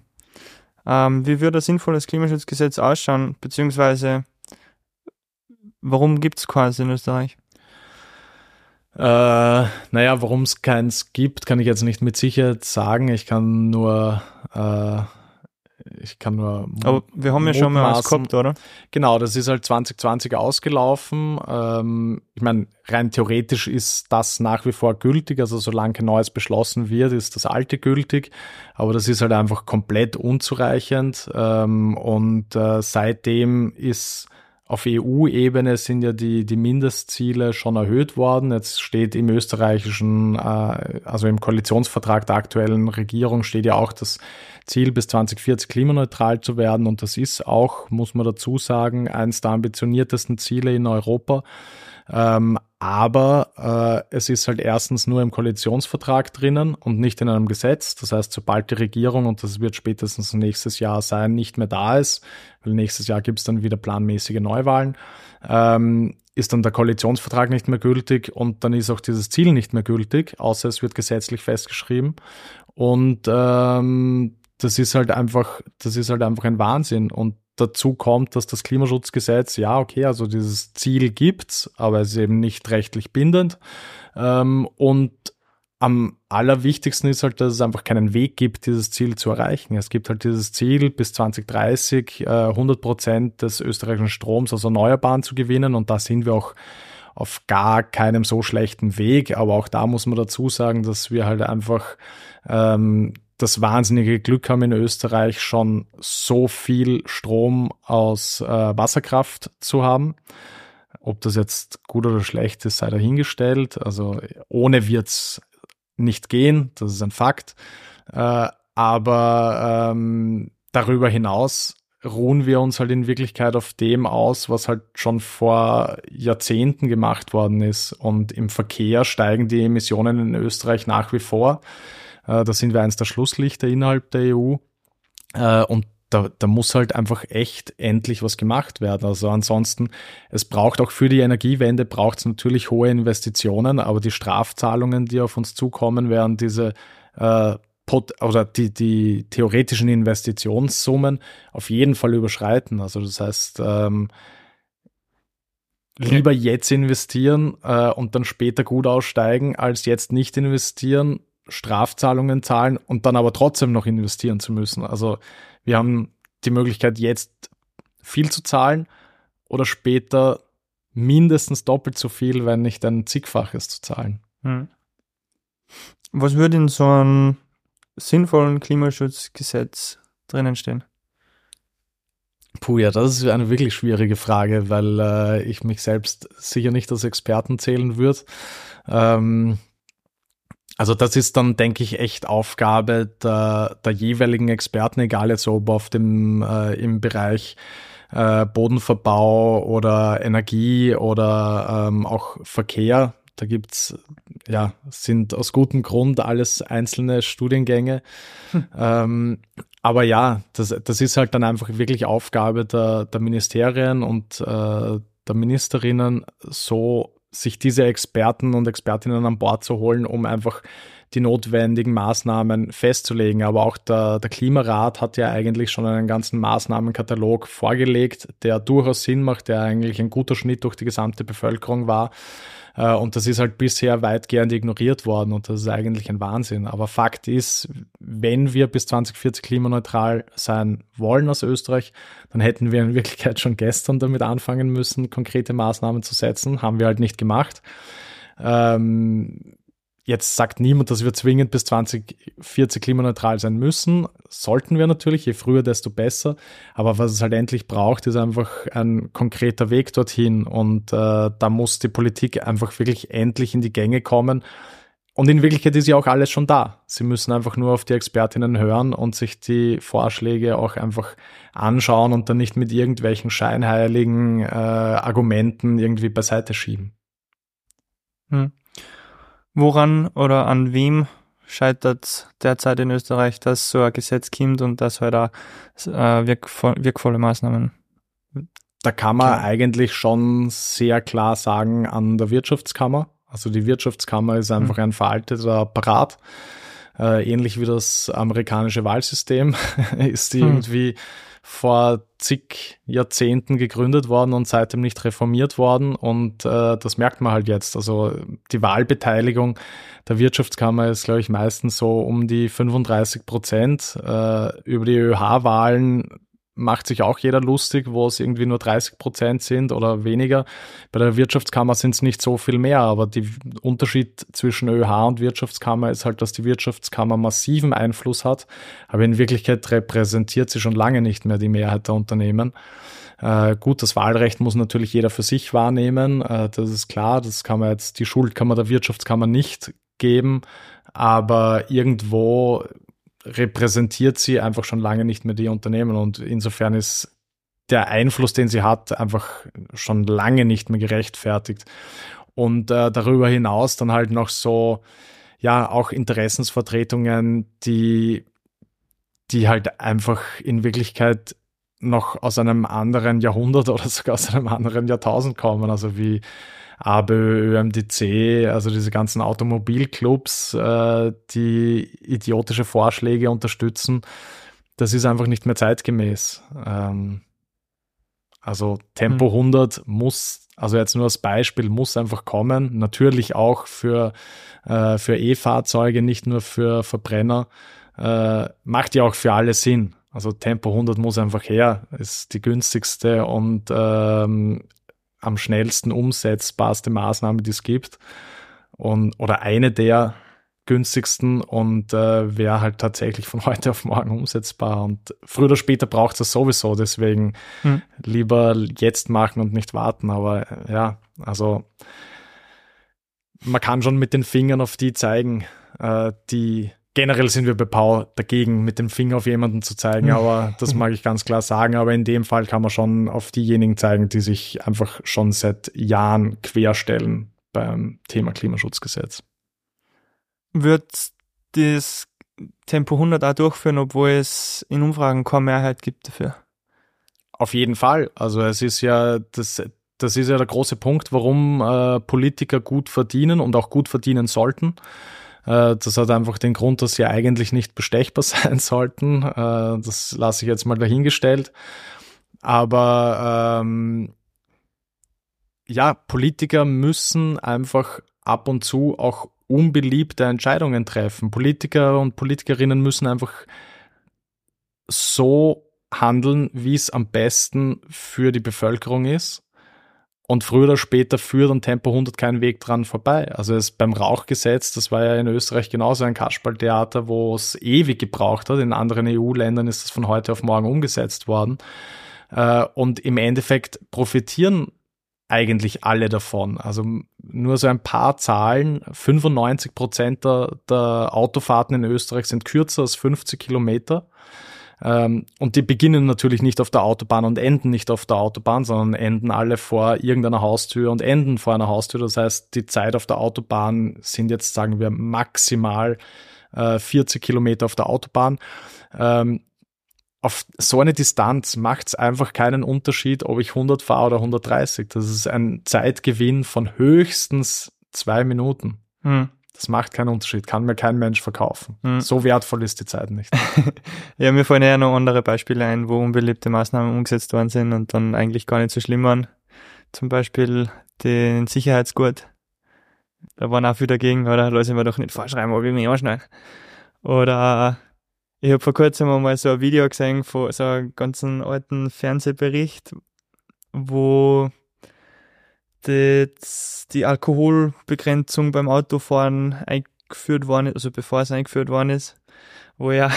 Ähm, wie würde ein sinnvolles Klimaschutzgesetz ausschauen, beziehungsweise warum gibt es keins in Österreich? Äh, naja, warum es keins gibt, kann ich jetzt nicht mit Sicherheit sagen. Ich kann nur äh, ich kann nur. Aber wir haben ja schon mal was gehabt, oder? Genau, das ist halt 2020 ausgelaufen. Ähm, ich meine, rein theoretisch ist das nach wie vor gültig. Also solange kein neues beschlossen wird, ist das alte gültig. Aber das ist halt einfach komplett unzureichend. Ähm, und äh, seitdem ist auf EU-Ebene sind ja die, die Mindestziele schon erhöht worden. Jetzt steht im österreichischen, äh, also im Koalitionsvertrag der aktuellen Regierung steht ja auch das Ziel, bis 2040 klimaneutral zu werden. Und das ist auch, muss man dazu sagen, eines der ambitioniertesten Ziele in Europa. Ähm, aber äh, es ist halt erstens nur im Koalitionsvertrag drinnen und nicht in einem Gesetz. Das heißt, sobald die Regierung, und das wird spätestens nächstes Jahr sein, nicht mehr da ist, weil nächstes Jahr gibt es dann wieder planmäßige Neuwahlen, ähm, ist dann der Koalitionsvertrag nicht mehr gültig und dann ist auch dieses Ziel nicht mehr gültig, außer es wird gesetzlich festgeschrieben. Und ähm, das ist halt einfach, das ist halt einfach ein Wahnsinn. Und dazu kommt, dass das Klimaschutzgesetz, ja, okay, also dieses Ziel gibt's, aber es ist eben nicht rechtlich bindend. Ähm, und am allerwichtigsten ist halt, dass es einfach keinen Weg gibt, dieses Ziel zu erreichen. Es gibt halt dieses Ziel, bis 2030 äh, 100 Prozent des österreichischen Stroms aus Erneuerbaren zu gewinnen und da sind wir auch auf gar keinem so schlechten Weg. Aber auch da muss man dazu sagen, dass wir halt einfach ähm, das wahnsinnige Glück haben in Österreich schon so viel Strom aus äh, Wasserkraft zu haben. Ob das jetzt gut oder schlecht ist, sei dahingestellt. Also ohne wird's nicht gehen, das ist ein Fakt. Äh, aber ähm, darüber hinaus ruhen wir uns halt in Wirklichkeit auf dem aus, was halt schon vor Jahrzehnten gemacht worden ist. Und im Verkehr steigen die Emissionen in Österreich nach wie vor. Äh, da sind wir eins der Schlusslichter innerhalb der EU. Äh, und da, da muss halt einfach echt endlich was gemacht werden. Also ansonsten, es braucht auch für die Energiewende, braucht es natürlich hohe Investitionen, aber die Strafzahlungen, die auf uns zukommen, werden diese äh, pot oder die, die theoretischen Investitionssummen auf jeden Fall überschreiten. Also das heißt, ähm, lieber jetzt investieren äh, und dann später gut aussteigen, als jetzt nicht investieren Strafzahlungen zahlen und dann aber trotzdem noch investieren zu müssen. Also wir haben die Möglichkeit, jetzt viel zu zahlen oder später mindestens doppelt so viel, wenn nicht ein zigfaches zu zahlen. Hm. Was würde in so einem sinnvollen Klimaschutzgesetz drinnen stehen? Puh, ja, das ist eine wirklich schwierige Frage, weil äh, ich mich selbst sicher nicht als Experten zählen würde. Ähm, also das ist dann, denke ich, echt Aufgabe der, der jeweiligen Experten, egal jetzt ob auf dem äh, im Bereich äh, Bodenverbau oder Energie oder ähm, auch Verkehr. Da gibt's ja, sind aus gutem Grund alles einzelne Studiengänge. Hm. Ähm, aber ja, das, das ist halt dann einfach wirklich Aufgabe der, der Ministerien und äh, der Ministerinnen, so sich diese Experten und Expertinnen an Bord zu holen, um einfach die notwendigen Maßnahmen festzulegen. Aber auch der, der Klimarat hat ja eigentlich schon einen ganzen Maßnahmenkatalog vorgelegt, der durchaus Sinn macht, der eigentlich ein guter Schnitt durch die gesamte Bevölkerung war. Äh, und das ist halt bisher weitgehend ignoriert worden und das ist eigentlich ein Wahnsinn. Aber Fakt ist, wenn wir bis 2040 klimaneutral sein wollen aus Österreich, dann hätten wir in Wirklichkeit schon gestern damit anfangen müssen, konkrete Maßnahmen zu setzen. Haben wir halt nicht gemacht. Ähm, Jetzt sagt niemand, dass wir zwingend bis 2040 klimaneutral sein müssen. Sollten wir natürlich, je früher, desto besser. Aber was es halt endlich braucht, ist einfach ein konkreter Weg dorthin. Und äh, da muss die Politik einfach wirklich endlich in die Gänge kommen. Und in Wirklichkeit ist ja auch alles schon da. Sie müssen einfach nur auf die Expertinnen hören und sich die Vorschläge auch einfach anschauen und dann nicht mit irgendwelchen scheinheiligen äh, Argumenten irgendwie beiseite schieben. Hm. Woran oder an wem scheitert derzeit in Österreich, dass so ein Gesetz kommt und dass halt auch äh, wirkvoll, wirkvolle Maßnahmen? Da kann man ja. eigentlich schon sehr klar sagen an der Wirtschaftskammer. Also die Wirtschaftskammer ist einfach mhm. ein veralteter Apparat. Äh, ähnlich wie das amerikanische Wahlsystem ist die mhm. irgendwie vor zig Jahrzehnten gegründet worden und seitdem nicht reformiert worden. Und äh, das merkt man halt jetzt. Also die Wahlbeteiligung der Wirtschaftskammer ist, glaube ich, meistens so um die 35 Prozent. Äh, über die ÖH-Wahlen macht sich auch jeder lustig, wo es irgendwie nur 30 Prozent sind oder weniger. Bei der Wirtschaftskammer sind es nicht so viel mehr, aber der Unterschied zwischen ÖH und Wirtschaftskammer ist halt, dass die Wirtschaftskammer massiven Einfluss hat, aber in Wirklichkeit repräsentiert sie schon lange nicht mehr die Mehrheit der Unternehmen. Äh, gut, das Wahlrecht muss natürlich jeder für sich wahrnehmen, äh, das ist klar, das kann man jetzt, die Schuld kann man der Wirtschaftskammer nicht geben, aber irgendwo repräsentiert sie einfach schon lange nicht mehr die Unternehmen und insofern ist der Einfluss, den sie hat, einfach schon lange nicht mehr gerechtfertigt. Und äh, darüber hinaus dann halt noch so, ja, auch Interessensvertretungen, die, die halt einfach in Wirklichkeit noch aus einem anderen Jahrhundert oder sogar aus einem anderen Jahrtausend kommen, also wie ABÖ, ÖMDC, also diese ganzen Automobilclubs, äh, die idiotische Vorschläge unterstützen, das ist einfach nicht mehr zeitgemäß. Ähm, also Tempo mhm. 100 muss, also jetzt nur als Beispiel, muss einfach kommen. Natürlich auch für, äh, für E-Fahrzeuge, nicht nur für Verbrenner. Äh, macht ja auch für alle Sinn. Also Tempo 100 muss einfach her, ist die günstigste und ähm, am schnellsten umsetzbarste Maßnahme, die es gibt. Und, oder eine der günstigsten und äh, wäre halt tatsächlich von heute auf morgen umsetzbar. Und früher oder später braucht es sowieso, deswegen hm. lieber jetzt machen und nicht warten. Aber äh, ja, also man kann schon mit den Fingern auf die zeigen, äh, die generell sind wir bei Paul dagegen, mit dem Finger auf jemanden zu zeigen, aber das mag ich ganz klar sagen. Aber in dem Fall kann man schon auf diejenigen zeigen, die sich einfach schon seit Jahren querstellen beim Thema Klimaschutzgesetz. Wird das Tempo 100 auch durchführen, obwohl es in Umfragen kaum Mehrheit gibt dafür? Auf jeden Fall. Also es ist ja das, das ist ja der große Punkt, warum äh, Politiker gut verdienen und auch gut verdienen sollten. Äh, das hat einfach den Grund, dass sie eigentlich nicht bestechbar sein sollten. Äh, das lasse ich jetzt mal dahingestellt. Aber ähm, ja, Politiker müssen einfach ab und zu auch unbeliebte Entscheidungen treffen. Politiker und Politikerinnen müssen einfach so handeln, wie es am besten für die Bevölkerung ist. Und früher oder später führt an Tempo 100 kein Weg dran vorbei. Also es beim Rauchgesetz, das war ja in Österreich genauso ein Kasperltheater, wo es ewig gebraucht hat. In anderen EU-Ländern ist das von heute auf morgen umgesetzt worden. Äh, und im Endeffekt profitieren eigentlich alle davon. Also nur so ein paar Zahlen. 95 Prozent der, der Autofahrten in Österreich sind kürzer als 50 Kilometer. Ähm, und die beginnen natürlich nicht auf der Autobahn und enden nicht auf der Autobahn, sondern enden alle vor irgendeiner Haustür und enden vor einer Haustür. Das heißt, die Zeit auf der Autobahn sind jetzt, sagen wir, maximal äh, 40 Kilometer auf der Autobahn. Ähm, auf so eine Distanz macht es einfach keinen Unterschied, ob ich 100 fahre oder 130. Das ist ein Zeitgewinn von höchstens zwei Minuten. Hm. Das macht keinen Unterschied, kann mir kein Mensch verkaufen. Hm. So wertvoll ist die Zeit nicht. ja, mir fallen ja noch andere Beispiele ein, wo unbeliebte Maßnahmen umgesetzt worden sind und dann eigentlich gar nicht so schlimm waren. Zum Beispiel den Sicherheitsgurt. Da waren auch viele dagegen, oder? Lass ich mir doch nicht vorschreiben, ob ich mich anschneide. Oder ich habe vor kurzem mal so ein Video gesehen von so einem ganzen alten Fernsehbericht, wo die, die Alkoholbegrenzung beim Autofahren eingeführt worden ist, also bevor es eingeführt worden ist, wo ja,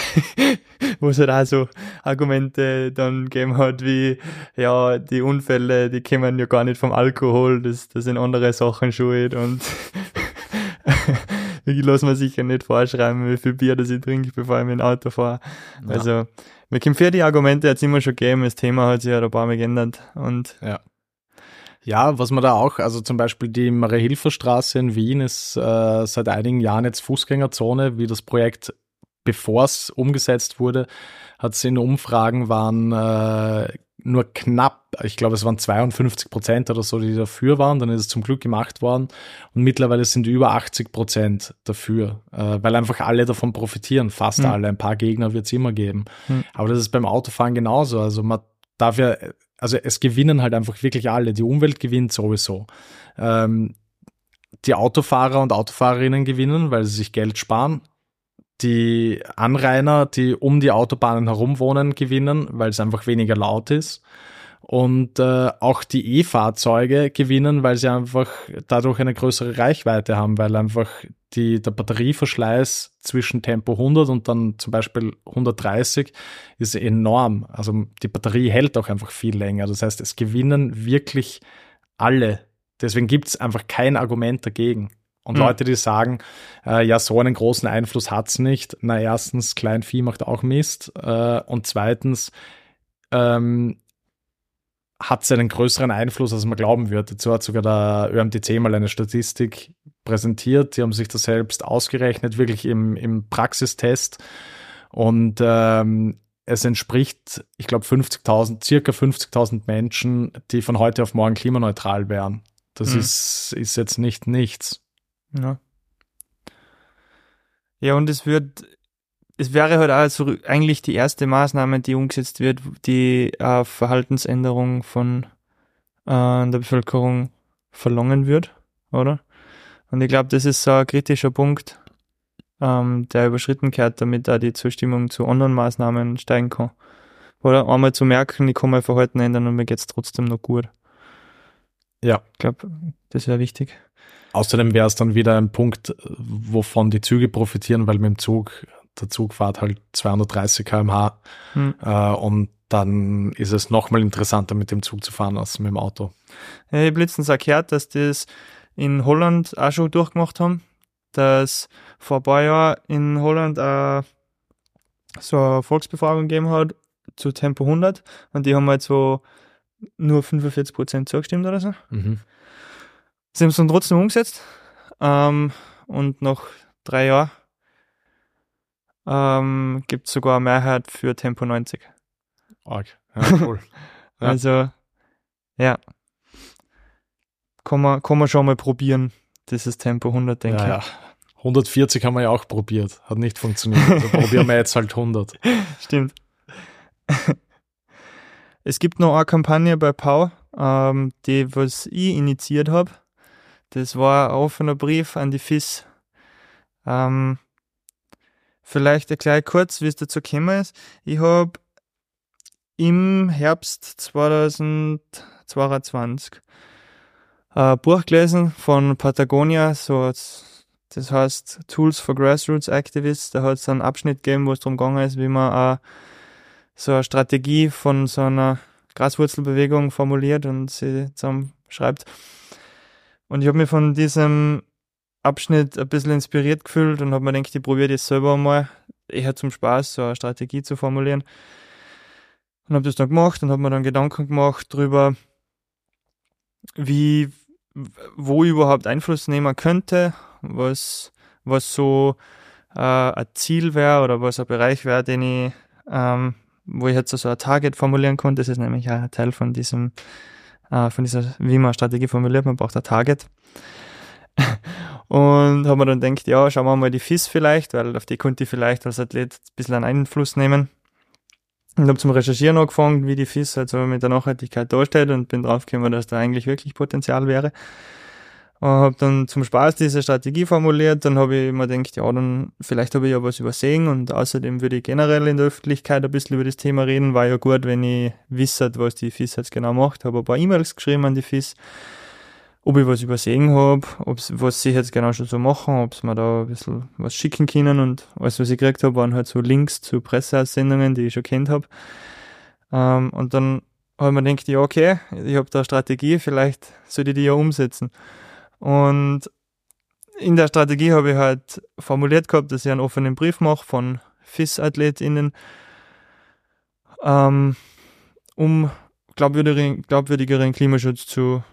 wo es halt auch so Argumente dann gegeben hat, wie, ja, die Unfälle, die kommen ja gar nicht vom Alkohol, das, das sind andere Sachen schuld und ich lasse mir sicher nicht vorschreiben, wie viel Bier das ich trinke, bevor ich mit dem Auto fahre. Ja. Also, mir kommen für die Argumente jetzt immer schon gegeben, das Thema hat sich ja ein paar Mal geändert und ja. Ja, was man da auch, also zum Beispiel die Marie-Hilfer-Straße in Wien ist äh, seit einigen Jahren jetzt Fußgängerzone, wie das Projekt, bevor es umgesetzt wurde, hat es in Umfragen waren äh, nur knapp, ich glaube es waren 52 Prozent oder so, die dafür waren, dann ist es zum Glück gemacht worden und mittlerweile sind über 80 Prozent dafür, äh, weil einfach alle davon profitieren, fast mhm. alle, ein paar Gegner wird es immer geben. Mhm. Aber das ist beim Autofahren genauso, also man darf ja also es gewinnen halt einfach wirklich alle. Die Umwelt gewinnt sowieso. Ähm, die Autofahrer und Autofahrerinnen gewinnen, weil sie sich Geld sparen. Die Anrainer, die um die Autobahnen herum wohnen, gewinnen, weil es einfach weniger laut ist. Und äh, auch die E-Fahrzeuge gewinnen, weil sie einfach dadurch eine größere Reichweite haben, weil einfach die, der Batterieverschleiß zwischen Tempo 100 und dann zum Beispiel 130 ist enorm. Also die Batterie hält auch einfach viel länger. Das heißt, es gewinnen wirklich alle. Deswegen gibt es einfach kein Argument dagegen. Und mhm. Leute, die sagen, äh, ja, so einen großen Einfluss hat's nicht. Na, erstens, Kleinvieh macht auch Mist. Äh, und zweitens, ähm, hat es einen größeren Einfluss, als man glauben wird. Dazu hat sogar der ÖMTC mal eine Statistik präsentiert. Die haben sich das selbst ausgerechnet, wirklich im, im Praxistest. Und ähm, es entspricht, ich glaube, 50.000, circa 50.000 Menschen, die von heute auf morgen klimaneutral wären. Das mhm. ist, ist jetzt nicht nichts. Ja. Ja, und es wird es wäre halt also eigentlich die erste Maßnahme, die umgesetzt wird, die äh, Verhaltensänderung von äh, der Bevölkerung verlangen wird, oder? Und ich glaube, das ist so ein kritischer Punkt, ähm, der überschritten gehört, damit da die Zustimmung zu anderen Maßnahmen steigen kann. Oder einmal zu merken, ich kann mein Verhalten ändern und mir geht's trotzdem noch gut. Ja. Ich glaube, das wäre wichtig. Außerdem wäre es dann wieder ein Punkt, wovon die Züge profitieren, weil mit dem Zug der Zug fährt halt 230 km/h hm. äh, und dann ist es nochmal interessanter, mit dem Zug zu fahren als mit dem Auto. Ich habe letztens gehört, dass das in Holland auch schon durchgemacht haben, dass vor ein paar Jahren in Holland äh, so eine Volksbefragung gegeben hat zu Tempo 100 und die haben halt so nur 45 Prozent zugestimmt oder so. Mhm. Sie haben es dann trotzdem umgesetzt ähm, und nach drei Jahren ähm, gibt es sogar eine Mehrheit für Tempo 90. Arg. Ja, cool. ja. Also, ja. Kann man, kann man schon mal probieren, dieses Tempo 100, denke ja, ich. Ja. 140 haben wir ja auch probiert, hat nicht funktioniert. Also probieren wir jetzt halt 100. Stimmt. Es gibt noch eine Kampagne bei Pau, ähm, die was ich initiiert habe. Das war ein offener Brief an die FIS. Ähm, Vielleicht erkläre kurz, wie es dazu gekommen ist. Ich habe im Herbst 2022 ein Buch gelesen von Patagonia, so das heißt Tools for Grassroots Activists. Da hat es einen Abschnitt gegeben, wo es darum gegangen ist, wie man so eine Strategie von so einer Graswurzelbewegung formuliert und sie zusammen schreibt. Und ich habe mir von diesem Abschnitt ein bisschen inspiriert gefühlt und habe mir gedacht, ich probiere das selber mal. eher zum Spaß, so eine Strategie zu formulieren. Und habe das dann gemacht und habe mir dann Gedanken gemacht darüber, wie, wo ich überhaupt Einfluss nehmen könnte, was, was so äh, ein Ziel wäre oder was ein Bereich wäre, den ich, ähm, wo ich jetzt so ein Target formulieren konnte. Das ist nämlich ein Teil von diesem, äh, von dieser, wie man Strategie formuliert, man braucht ein Target. Und habe mir dann gedacht, ja, schauen wir mal die FIS vielleicht, weil auf die konnte ich vielleicht als Athlet ein bisschen einen Einfluss nehmen. Und habe zum Recherchieren angefangen, wie die FIS also mit der Nachhaltigkeit darstellt und bin draufgekommen, dass da eigentlich wirklich Potenzial wäre. Und habe dann zum Spaß diese Strategie formuliert. Dann habe ich mir gedacht, ja, dann vielleicht habe ich ja was übersehen und außerdem würde ich generell in der Öffentlichkeit ein bisschen über das Thema reden. War ja gut, wenn ich wisse, was die FIS jetzt genau macht. Habe ein paar E-Mails geschrieben an die FIS ob ich was übersehen habe, was sie jetzt genau schon so machen, ob sie mir da ein bisschen was schicken können und alles, was ich gekriegt habe, waren halt so Links zu Presseaussendungen, die ich schon kennt habe. Ähm, und dann habe ich mir gedacht, ja okay, ich habe da eine Strategie, vielleicht sollte ich die ja umsetzen. Und in der Strategie habe ich halt formuliert gehabt, dass ich einen offenen Brief mache von FIS-AthletInnen, ähm, um glaubwürdigeren, glaubwürdigeren Klimaschutz zu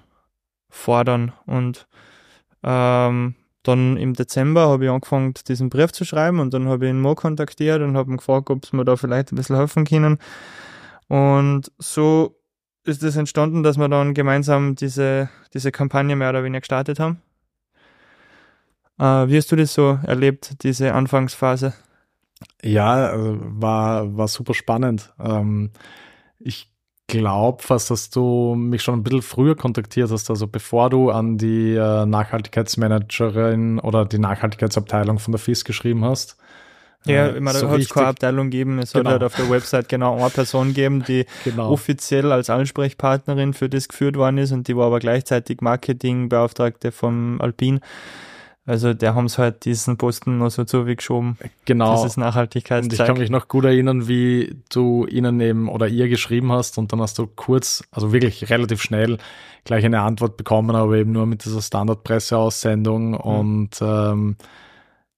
fordern. Und ähm, dann im Dezember habe ich angefangen, diesen Brief zu schreiben und dann habe ich ihn Mo kontaktiert und habe ihn gefragt, ob es mir da vielleicht ein bisschen helfen können. Und so ist es das entstanden, dass wir dann gemeinsam diese, diese Kampagne mehr oder weniger gestartet haben. Äh, wie hast du das so erlebt, diese Anfangsphase? Ja, also war, war super spannend. Ähm, ich glaube fast, dass du mich schon ein bisschen früher kontaktiert hast, also bevor du an die äh, Nachhaltigkeitsmanagerin oder die Nachhaltigkeitsabteilung von der FIS geschrieben hast. Ja, äh, immer so hat es keine Abteilung geben. Es genau. hat halt auf der Website genau eine Person geben, die genau. offiziell als Ansprechpartnerin für das geführt worden ist und die war aber gleichzeitig Marketingbeauftragte vom Alpin. Also der haben es halt diesen Posten noch so zugeschoben. Genau. Dieses Nachhaltigkeitszeug. Und ich kann mich noch gut erinnern, wie du ihnen eben oder ihr geschrieben hast und dann hast du kurz, also wirklich relativ schnell gleich eine Antwort bekommen, aber eben nur mit dieser Standardpresseaussendung mhm. und ähm,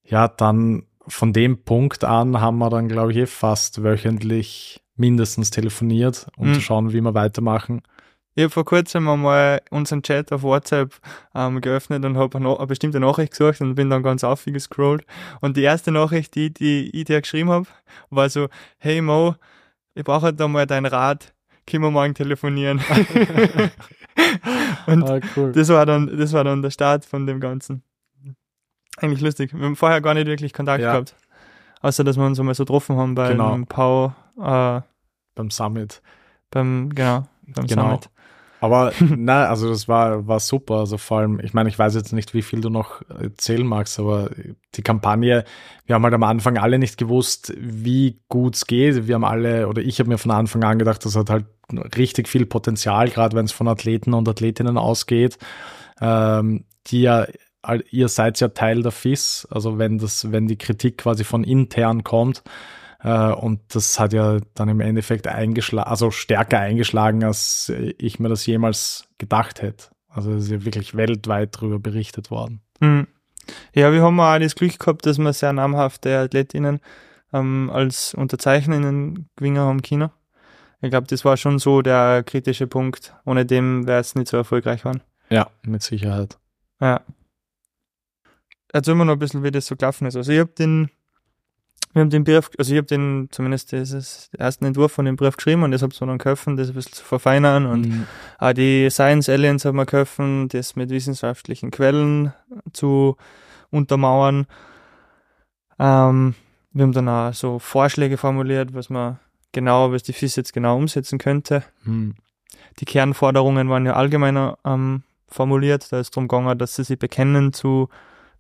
ja, dann von dem Punkt an haben wir dann, glaube ich, eh fast wöchentlich mindestens telefoniert, um mhm. zu schauen, wie wir weitermachen. Ich habe vor kurzem einmal unseren Chat auf WhatsApp ähm, geöffnet und habe eine, eine, bestimmte Nachricht gesucht und bin dann ganz aufgescrollt. Und die erste Nachricht, die, die ich dir geschrieben habe, war so, hey Mo, ich brauche halt da mal deinen Rat, können wir morgen telefonieren. und ah, cool. das war dann, das war dann der Start von dem Ganzen. Eigentlich lustig. Wir haben vorher gar nicht wirklich Kontakt ja. gehabt. Außer, dass wir uns einmal so getroffen haben bei genau. Pau, äh, beim Summit. Beim, genau, beim genau. Summit. Aber na, also das war, war super. Also vor allem, ich meine, ich weiß jetzt nicht, wie viel du noch erzählen magst, aber die Kampagne, wir haben halt am Anfang alle nicht gewusst, wie gut es geht. Wir haben alle, oder ich habe mir von Anfang an gedacht, das hat halt richtig viel Potenzial, gerade wenn es von Athleten und Athletinnen ausgeht, ähm, die ja ihr seid ja Teil der FIS, also wenn das, wenn die Kritik quasi von intern kommt, und das hat ja dann im Endeffekt eingeschlagen, also stärker eingeschlagen, als ich mir das jemals gedacht hätte. Also es ist ja wirklich weltweit darüber berichtet worden. Mhm. Ja, wir haben auch das Glück gehabt, dass wir sehr namhafte Athletinnen ähm, als Unterzeichnerinnen gewinnen haben China. Ich glaube, das war schon so der kritische Punkt. Ohne dem wäre es nicht so erfolgreich geworden. Ja, mit Sicherheit. Ja. Erzähl mir noch ein bisschen, wie das so gelaufen ist. Also ich habe den wir haben den Brief, also ich habe den zumindest das ersten Entwurf von dem Brief geschrieben und das habe so dann geholfen, das ein bisschen zu verfeinern und mhm. auch die Science Aliens haben wir geholfen, das mit wissenschaftlichen Quellen zu untermauern. Ähm, wir haben dann auch so Vorschläge formuliert, was man genau, was die FIS jetzt genau umsetzen könnte. Mhm. Die Kernforderungen waren ja allgemeiner ähm, formuliert. Da ist darum gegangen, dass sie sich bekennen zu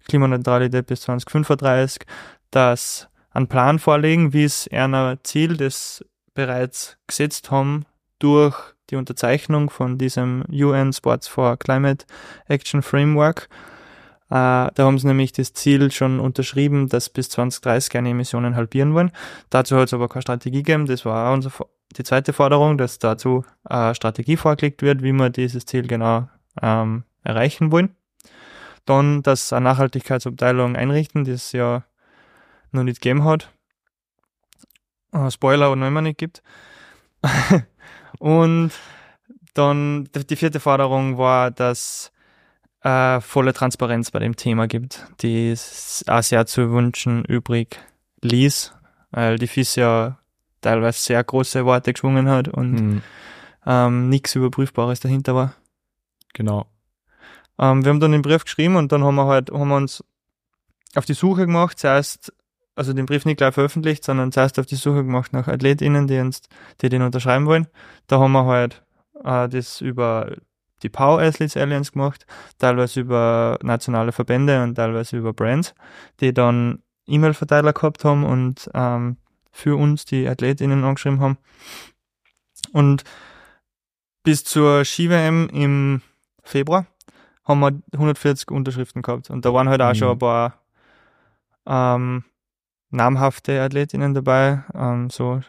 Klimaneutralität bis 2035, dass einen Plan vorlegen, wie es einer Ziel, das bereits gesetzt haben, durch die Unterzeichnung von diesem UN Sports for Climate Action Framework. Äh, da haben sie nämlich das Ziel schon unterschrieben, dass bis 2030 eine Emissionen halbieren wollen. Dazu hat es aber keine Strategie gegeben. Das war unsere, die zweite Forderung, dass dazu eine Strategie vorgelegt wird, wie wir dieses Ziel genau ähm, erreichen wollen. Dann, dass eine Nachhaltigkeitsabteilung einrichten, das ja noch nicht gegeben hat. äh, Spoiler noch immer nicht gibt. und dann die vierte Forderung war, dass äh, volle Transparenz bei dem Thema gibt, die auch sehr zu wünschen übrig ließ, weil die FIS ja teilweise sehr große Worte geschwungen hat und mhm. ähm, nichts Überprüfbares dahinter war. Genau. Ähm, wir haben dann den Brief geschrieben und dann haben wir halt, haben wir uns auf die Suche gemacht, zuerst, also den Brief nicht gleich veröffentlicht, sondern zuerst auf die Suche gemacht nach AthletInnen, die uns, die den unterschreiben wollen. Da haben wir halt äh, das über die Power Athletes Alliance gemacht, teilweise über nationale Verbände und teilweise über Brands, die dann E-Mail-Verteiler gehabt haben und ähm, für uns die AthletInnen angeschrieben haben. Und bis zur Ski-WM im Februar haben wir 140 Unterschriften gehabt. Und da waren halt auch mhm. schon ein paar ähm, namhafte Athletinnen dabei, ähm, so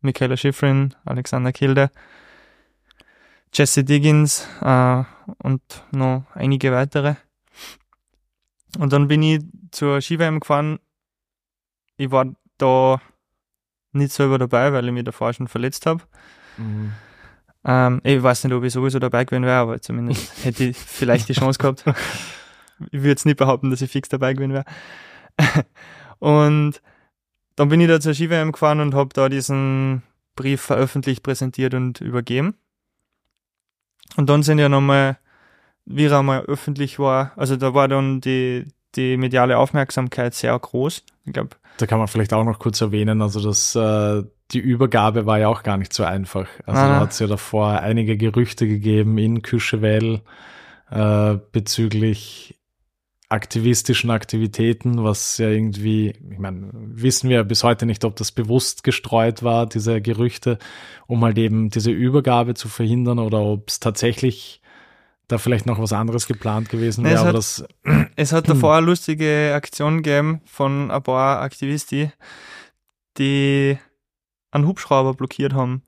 Michaela Schifrin, Alexander Kilde, Jesse Diggins äh, und noch einige weitere. Und dann bin ich zur Ski-WM gefahren. Ich war da nicht selber dabei, weil ich mich davor schon verletzt habe. Mhm. Ähm, ich weiß nicht, ob ich sowieso dabei gewesen wäre, aber zumindest hätte ich vielleicht die Chance gehabt. ich würde jetzt nicht behaupten, dass ich fix dabei gewesen wäre. Und dann bin ich da zur Ski-WM gefahren und habe da diesen Brief veröffentlicht, präsentiert und übergeben. Und dann sind ja nochmal, wie er mal öffentlich war, also da war dann die, die mediale Aufmerksamkeit sehr groß. Ich glaube. Da kann man vielleicht auch noch kurz erwähnen, also dass äh, die Übergabe war ja auch gar nicht so einfach. Also ah. da hat es ja davor einige Gerüchte gegeben in Küschewell äh, bezüglich aktivistischen Aktivitäten, was ja irgendwie, ich meine, wissen wir bis heute nicht, ob das bewusst gestreut war, diese Gerüchte, um halt eben diese Übergabe zu verhindern oder ob es tatsächlich da vielleicht noch was anderes geplant gewesen wäre. Es, hat, es hat davor eine lustige Aktion gegeben von ein paar Aktivisten, die einen Hubschrauber blockiert haben.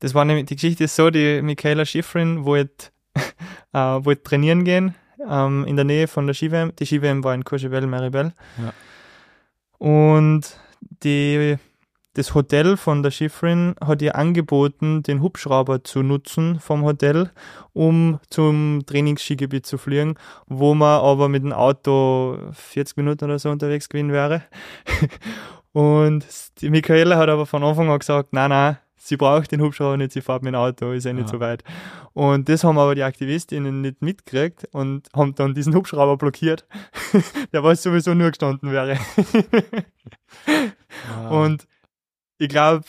Das war nämlich, die Geschichte ist so, die Michaela Schifrin wollte, äh, wollte trainieren gehen ähm, in der Nähe von der Ski-WM. Die Ski-WM war in Courchevel, Maribel. Ja. Und die, das Hotel von der Schifrin hat ihr angeboten, den Hubschrauber zu nutzen vom Hotel, um zum Trainingsskigebiet zu fliegen, wo man aber mit dem Auto 40 Minuten oder so unterwegs gewesen wäre. Und die Michaela hat aber von Anfang an gesagt, nein, nein, sie braucht den Hubschrauber nicht, sie fährt mit dem Auto, ist ja nicht so weit. Und das haben aber die Aktivistinnen nicht mitgekriegt und haben dann diesen Hubschrauber blockiert, der was sowieso nur gestanden wäre. ja. Und ich glaube,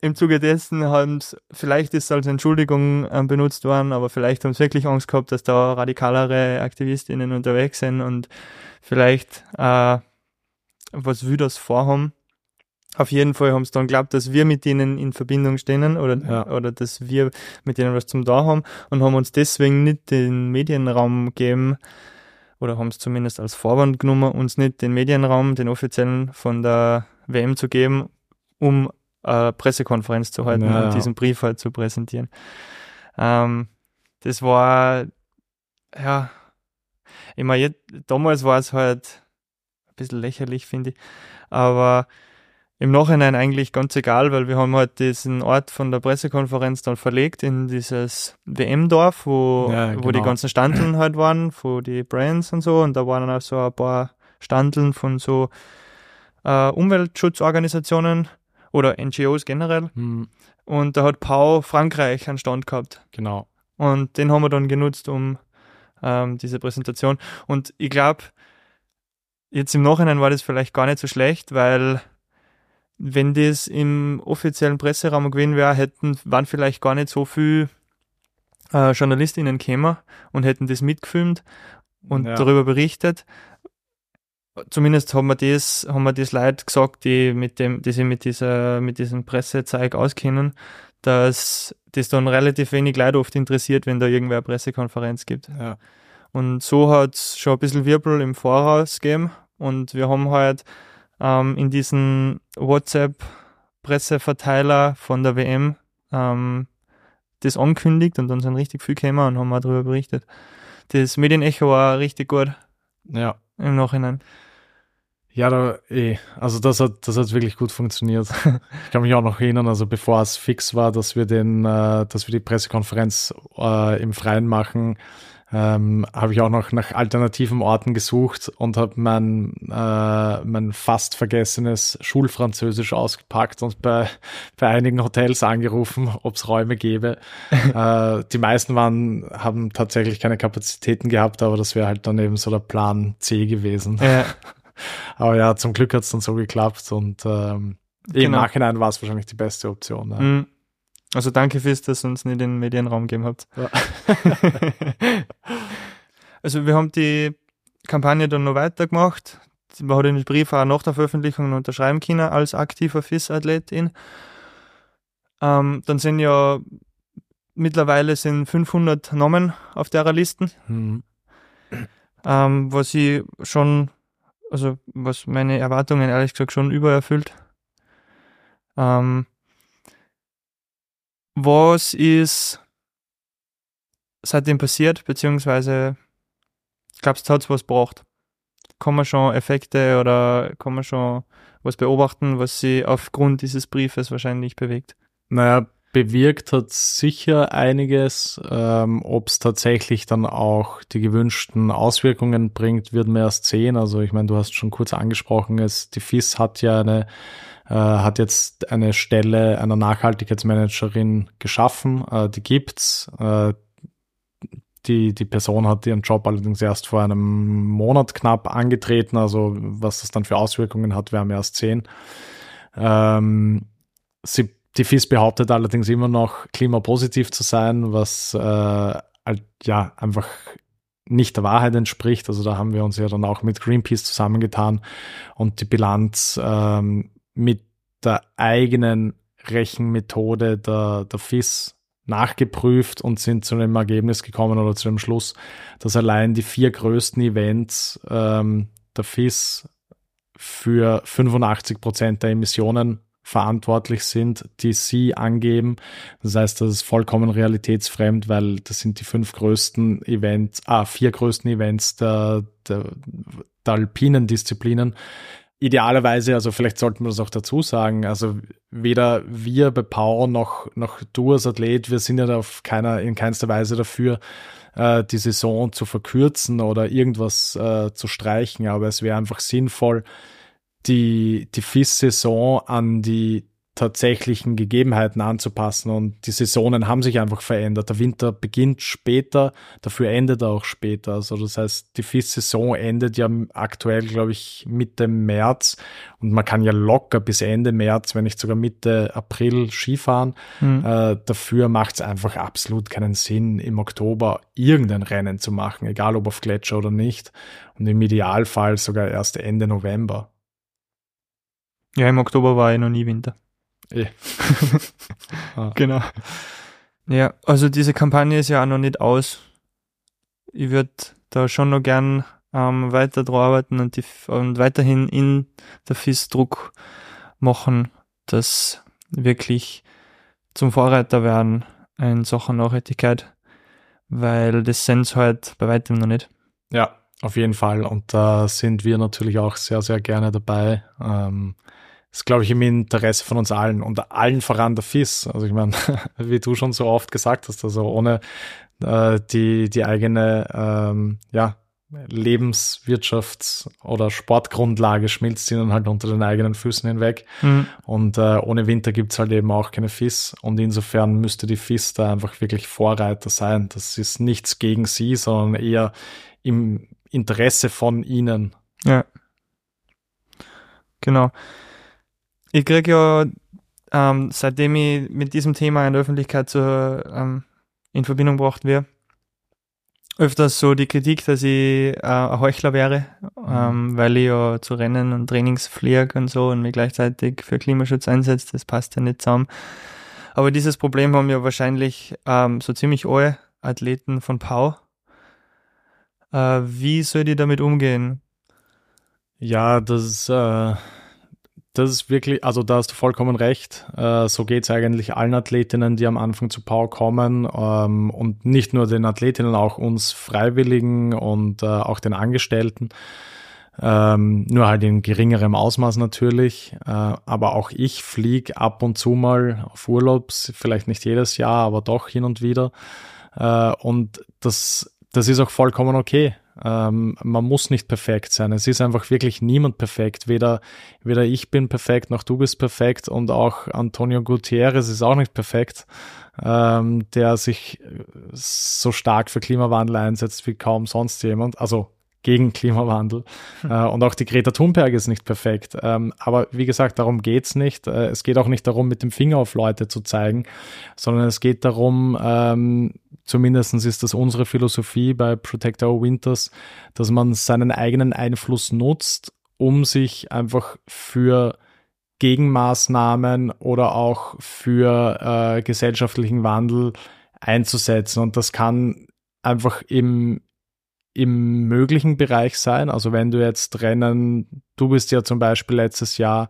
im Zuge dessen haben es, vielleicht ist es als Entschuldigung äh, benutzt worden, aber vielleicht haben sie wirklich Angst gehabt, dass da radikalere Aktivistinnen unterwegs sind und vielleicht äh, was wir das vorhaben auf jeden Fall haben sie dann geglaubt, dass wir mit denen in Verbindung stehen oder, ja. oder dass wir mit denen was zum da haben und haben uns deswegen nicht den Medienraum gegeben oder haben es zumindest als Vorwand genommen, uns nicht den Medienraum, den offiziellen von der WM zu geben, um eine Pressekonferenz zu halten ja, und diesen Brief halt zu präsentieren. Ähm, das war, ja, ich meine, damals war es halt ein bisschen lächerlich, finde ich, aber im Nachhinein eigentlich ganz egal, weil wir haben halt diesen Ort von der Pressekonferenz dann verlegt in dieses WM-Dorf, wo, ja, genau. wo die genau. ganzen Standeln halt waren, wo die Brands und so. Und da waren dann auch so ein paar Standeln von so äh, Umweltschutzorganisationen oder NGOs generell. Mhm. Und da hat Pau Frankreich einen Stand gehabt. Genau. Und den haben wir dann genutzt, um ähm, diese Präsentation. Und ich glaube, jetzt im Nachhinein war das vielleicht gar nicht so schlecht, weil wenn das im offiziellen Presseraum gewesen wäre, hätten, waren vielleicht gar nicht so viele äh, JournalistInnen gekommen und hätten das mitgefilmt und ja. darüber berichtet. Zumindest haben wir das, haben wir das Leute gesagt, die mit dem, die sich mit dieser, mit diesem Pressezeug auskennen, dass das dann relativ wenig Leute oft interessiert, wenn da irgendwer eine Pressekonferenz gibt. Ja. Und so hat es schon ein bisschen Wirbel im Voraus gegeben und wir haben halt ähm, in diesen WhatsApp-Presseverteiler von der WM ähm, das ankündigt und dann sind richtig viel gekommen und haben mal darüber berichtet. Das Medienecho war richtig gut. Ja. Im Nachhinein. Ja, da, eh. also das hat, das hat wirklich gut funktioniert. ich kann mich auch noch erinnern, also bevor es fix war, dass wir den, äh, dass wir die Pressekonferenz äh, im Freien machen, ähm, habe ich auch noch nach alternativen Orten gesucht und habe mein, äh, mein fast vergessenes Schulfranzösisch ausgepackt und bei, bei einigen Hotels angerufen, ob es Räume gäbe. äh, die meisten waren, haben tatsächlich keine Kapazitäten gehabt, aber das wäre halt dann eben so der Plan C gewesen. Ja. Aber ja, zum Glück hat es dann so geklappt und ähm, genau. im Nachhinein war es wahrscheinlich die beste Option. Ja. Mhm. Also danke fürs, dass ihr uns nicht den Medienraum gegeben habt. Ja. also wir haben die Kampagne dann noch weitergemacht. Man hat den Brief auch nach der Veröffentlichung unterschreiben können als aktiver FIS-Athletin. Ähm, dann sind ja mittlerweile sind 500 Namen auf der Liste, mhm. ähm, was ich schon also was meine Erwartungen ehrlich gesagt schon übererfüllt. Ähm, was ist seitdem passiert, beziehungsweise glaubst du, hat es was gebracht? Kann man schon Effekte oder kann man schon was beobachten, was sie aufgrund dieses Briefes wahrscheinlich bewegt? Naja, bewirkt hat sicher einiges. Ähm, Ob es tatsächlich dann auch die gewünschten Auswirkungen bringt, wird man erst sehen. Also ich meine, du hast schon kurz angesprochen, es, die FIS hat ja eine äh, hat jetzt eine Stelle einer Nachhaltigkeitsmanagerin geschaffen. Äh, die gibt's. Äh, die, die Person hat ihren Job allerdings erst vor einem Monat knapp angetreten. Also was das dann für Auswirkungen hat, werden wir erst sehen. Ähm, sie die FIS behauptet allerdings immer noch, klimapositiv zu sein, was äh, halt, ja einfach nicht der Wahrheit entspricht. Also da haben wir uns ja dann auch mit Greenpeace zusammengetan und die Bilanz ähm, mit der eigenen Rechenmethode der, der FIS nachgeprüft und sind zu dem Ergebnis gekommen oder zu dem Schluss, dass allein die vier größten Events ähm, der FIS für 85 Prozent der Emissionen verantwortlich sind, die sie angeben. Das heißt, das ist vollkommen realitätsfremd, weil das sind die fünf größten Events, ah, vier größten Events der, der, der alpinen Disziplinen. Idealerweise, also vielleicht sollten wir das auch dazu sagen, also weder wir bei Power noch, noch du als Athlet, wir sind ja auf keiner, in keinster Weise dafür, äh, die Saison zu verkürzen oder irgendwas äh, zu streichen, aber es wäre einfach sinnvoll, die, die FIS-Saison an die tatsächlichen Gegebenheiten anzupassen. Und die Saisonen haben sich einfach verändert. Der Winter beginnt später, dafür endet er auch später. Also das heißt, die FIS-Saison endet ja aktuell, glaube ich, Mitte März. Und man kann ja locker bis Ende März, wenn nicht sogar Mitte April Skifahren. Mhm. Äh, dafür macht es einfach absolut keinen Sinn, im Oktober irgendein Rennen zu machen, egal ob auf Gletscher oder nicht. Und im Idealfall sogar erst Ende November. Ja, im Oktober war ja noch nie Winter. Eh. ah. Genau. Ja, also diese Kampagne ist ja auch noch nicht aus. Ich würde da schon noch gern ähm, weiter dran arbeiten und, die, und weiterhin in der FIS Druck machen, dass wirklich zum Vorreiter werden in Sachen Nachhaltigkeit, weil das sind halt bei weitem noch nicht. Ja, auf jeden Fall. Und da sind wir natürlich auch sehr, sehr gerne dabei. Ähm, ist, glaube ich, im Interesse von uns allen und allen voran der FIS. Also ich meine, wie du schon so oft gesagt hast, also ohne äh, die, die eigene ähm, ja, Lebenswirtschafts- oder Sportgrundlage schmilzt ihnen halt unter den eigenen Füßen hinweg. Mhm. Und äh, ohne Winter gibt's halt eben auch keine FIS. Und insofern müsste die FIS da einfach wirklich Vorreiter sein. Das ist nichts gegen sie, sondern eher im Interesse von ihnen. Ja. Genau. Ich kriege ja, ähm, seitdem ich mit diesem Thema in der Öffentlichkeit so, ähm, in Verbindung gebracht werde, öfters so die Kritik, dass ich äh, ein Heuchler wäre, mhm. ähm, weil ich ja zu Rennen und Trainings fliege und so und mich gleichzeitig für Klimaschutz einsetze. Das passt ja nicht zusammen. Aber dieses Problem haben ja wahrscheinlich ähm, so ziemlich alle Athleten von Pau. Äh, wie soll die damit umgehen? Ja, das äh, das ist wirklich, also da hast du vollkommen recht. Äh, so geht es eigentlich allen Athletinnen, die am Anfang zu Power kommen ähm, und nicht nur den Athletinnen, auch uns Freiwilligen und äh, auch den Angestellten. Ähm, nur halt in geringerem Ausmaß natürlich. Äh, aber auch ich fliege ab und zu mal auf Urlaubs, vielleicht nicht jedes Jahr, aber doch hin und wieder. Und das, das ist auch vollkommen okay. Ähm, man muss nicht perfekt sein. Es ist einfach wirklich niemand perfekt. Weder, weder ich bin perfekt, noch du bist perfekt und auch Antonio Gutierrez ist auch nicht perfekt, ähm, der sich so stark für Klimawandel einsetzt wie kaum sonst jemand. Also gegen Klimawandel. Hm. Äh, und auch die Greta Thunberg ist nicht perfekt. Ähm, aber wie gesagt, darum geht's nicht. Äh, es geht auch nicht darum, mit dem Finger auf Leute zu zeigen, sondern es geht darum, ähm, zumindest ist das unsere Philosophie bei Protect Our Winters, dass man seinen eigenen Einfluss nutzt, um sich einfach für Gegenmaßnahmen oder auch für äh, gesellschaftlichen Wandel einzusetzen. Und das kann einfach im, im möglichen Bereich sein. Also wenn du jetzt Rennen, du bist ja zum Beispiel letztes Jahr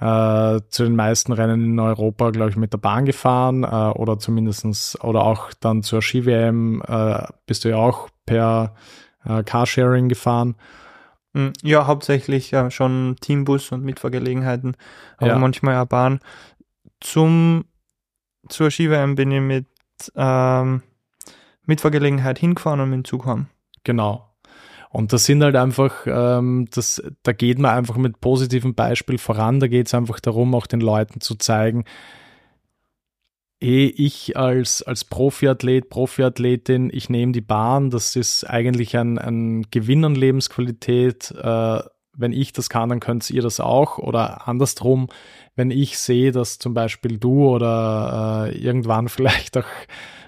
äh, zu den meisten Rennen in Europa, glaube ich, mit der Bahn gefahren äh, oder zumindestens oder auch dann zur Ski-WM äh, bist du ja auch per äh, Carsharing gefahren. Hm, ja, hauptsächlich ja, schon Teambus und Mitfahrgelegenheiten, aber ja. manchmal auch Bahn. Zum, zur Ski-WM bin ich mit ähm, Mitfahrgelegenheit hingefahren und mit dem Zug heim. Genau. Und das sind halt einfach, ähm, das, da geht man einfach mit positivem Beispiel voran. Da geht es einfach darum, auch den Leuten zu zeigen, eh ich als, als Profiathlet, Profiathletin, ich nehme die Bahn, das ist eigentlich ein, ein Gewinn an Lebensqualität. Äh, wenn ich das kann, dann könnt ihr das auch. Oder andersrum, wenn ich sehe, dass zum Beispiel du oder äh, irgendwann vielleicht auch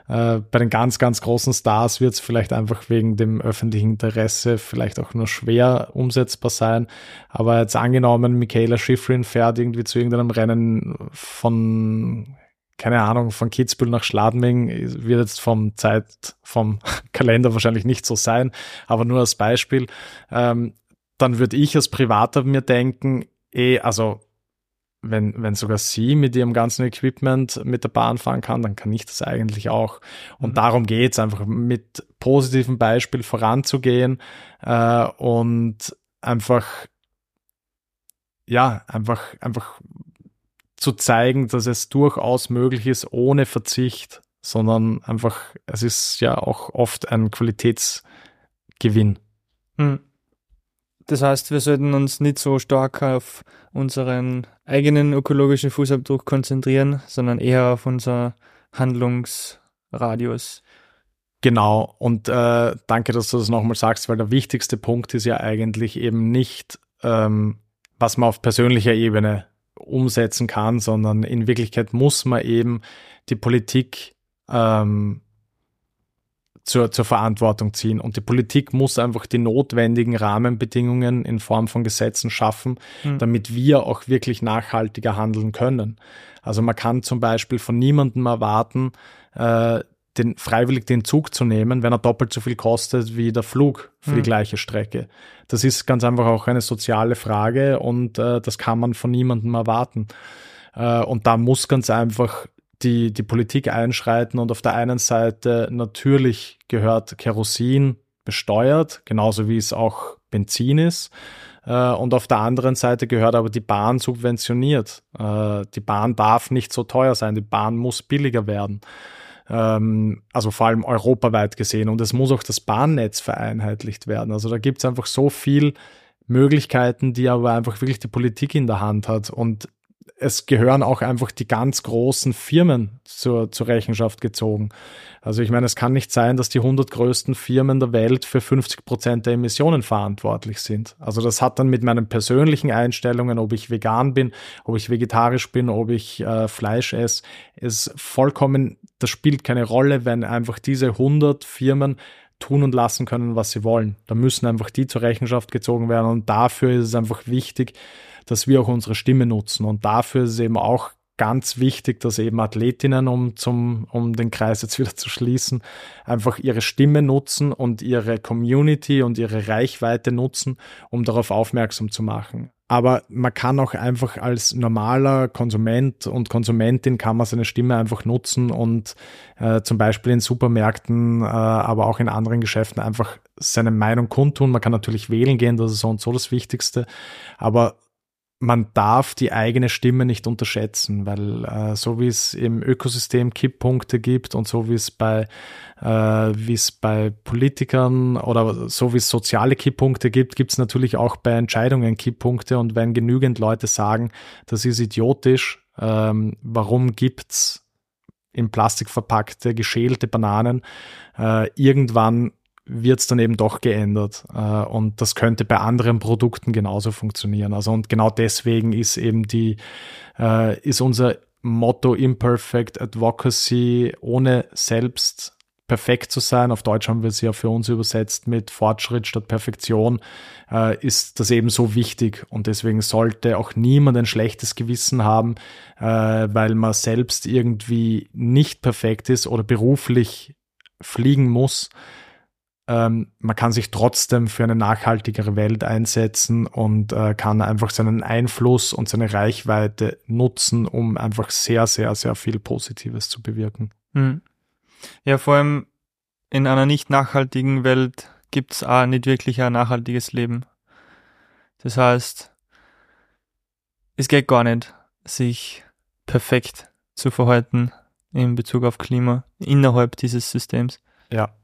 äh, bei den ganz, ganz großen Stars wird es vielleicht einfach wegen dem öffentlichen Interesse vielleicht auch nur schwer umsetzbar sein. Aber jetzt angenommen, Michaela Schifrin fährt irgendwie zu irgendeinem Rennen von keine Ahnung, von Kitzbühel nach Schladming wird jetzt vom Zeit, vom Kalender wahrscheinlich nicht so sein, aber nur als Beispiel, ähm, dann würde ich als Privater mir denken, eh, also wenn, wenn sogar sie mit ihrem ganzen Equipment mit der Bahn fahren kann, dann kann ich das eigentlich auch. Und mhm. darum geht's einfach mit positivem Beispiel voranzugehen äh, und einfach, ja, einfach, einfach zu zeigen, dass es durchaus möglich ist, ohne Verzicht, sondern einfach, es ist ja auch oft ein Qualitätsgewinn. Mhm. Das heißt, wir sollten uns nicht so stark auf unseren eigenen ökologischen Fußabdruck konzentrieren, sondern eher auf unser Handlungsradius. Genau, und äh, danke, dass du das nochmal sagst, weil der wichtigste Punkt ist ja eigentlich eben nicht, ähm, was man auf persönlicher Ebene umsetzen kann, sondern in Wirklichkeit muss man eben die Politik ähm, zur, zur Verantwortung ziehen. Und die Politik muss einfach die notwendigen Rahmenbedingungen in Form von Gesetzen schaffen, mhm. damit wir auch wirklich nachhaltiger handeln können. Also man kann zum Beispiel von niemandem erwarten, äh, den, freiwillig den Zug zu nehmen, wenn er doppelt so viel kostet wie der Flug für mhm. die gleiche Strecke. Das ist ganz einfach auch eine soziale Frage und äh, das kann man von niemandem erwarten. Äh, und da muss ganz einfach die, die Politik einschreiten und auf der einen Seite natürlich gehört Kerosin besteuert, genauso wie es auch Benzin ist. Äh, und auf der anderen Seite gehört aber die Bahn subventioniert. Äh, die Bahn darf nicht so teuer sein, die Bahn muss billiger werden. Ähm, also vor allem europaweit gesehen. Und es muss auch das Bahnnetz vereinheitlicht werden. Also da gibt es einfach so viel Möglichkeiten, die aber einfach wirklich die Politik in der Hand hat. Und es gehören auch einfach die ganz großen Firmen zur, zur Rechenschaft gezogen. Also ich meine, es kann nicht sein, dass die 100 größten Firmen der Welt für 50 Prozent der Emissionen verantwortlich sind. Also das hat dann mit meinen persönlichen Einstellungen, ob ich vegan bin, ob ich vegetarisch bin, ob ich äh, Fleisch esse, ist vollkommen, das spielt keine Rolle, wenn einfach diese 100 Firmen tun und lassen können, was sie wollen. Da müssen einfach die zur Rechenschaft gezogen werden und dafür ist es einfach wichtig, dass wir auch unsere Stimme nutzen. Und dafür ist eben auch ganz wichtig, dass eben Athletinnen, um, zum, um den Kreis jetzt wieder zu schließen, einfach ihre Stimme nutzen und ihre Community und ihre Reichweite nutzen, um darauf aufmerksam zu machen. Aber man kann auch einfach als normaler Konsument und Konsumentin kann man seine Stimme einfach nutzen und äh, zum Beispiel in Supermärkten, äh, aber auch in anderen Geschäften einfach seine Meinung kundtun. Man kann natürlich wählen gehen, das ist so und so das Wichtigste. Aber man darf die eigene Stimme nicht unterschätzen, weil äh, so wie es im Ökosystem Kipppunkte gibt und so wie es bei äh, wie es bei Politikern oder so wie es soziale Kipppunkte gibt, gibt es natürlich auch bei Entscheidungen Kipppunkte. Und wenn genügend Leute sagen, das ist idiotisch, ähm, warum gibt's in Plastik verpackte geschälte Bananen, äh, irgendwann wird es dann eben doch geändert. Äh, und das könnte bei anderen Produkten genauso funktionieren. Also und genau deswegen ist eben die, äh, ist unser Motto Imperfect Advocacy, ohne selbst perfekt zu sein. Auf Deutsch haben wir es ja für uns übersetzt mit Fortschritt statt Perfektion, äh, ist das eben so wichtig. Und deswegen sollte auch niemand ein schlechtes Gewissen haben, äh, weil man selbst irgendwie nicht perfekt ist oder beruflich fliegen muss ähm, man kann sich trotzdem für eine nachhaltigere Welt einsetzen und äh, kann einfach seinen Einfluss und seine Reichweite nutzen, um einfach sehr, sehr, sehr viel Positives zu bewirken. Mhm. Ja, vor allem in einer nicht nachhaltigen Welt gibt es auch nicht wirklich ein nachhaltiges Leben. Das heißt, es geht gar nicht, sich perfekt zu verhalten in Bezug auf Klima innerhalb dieses Systems. Ja,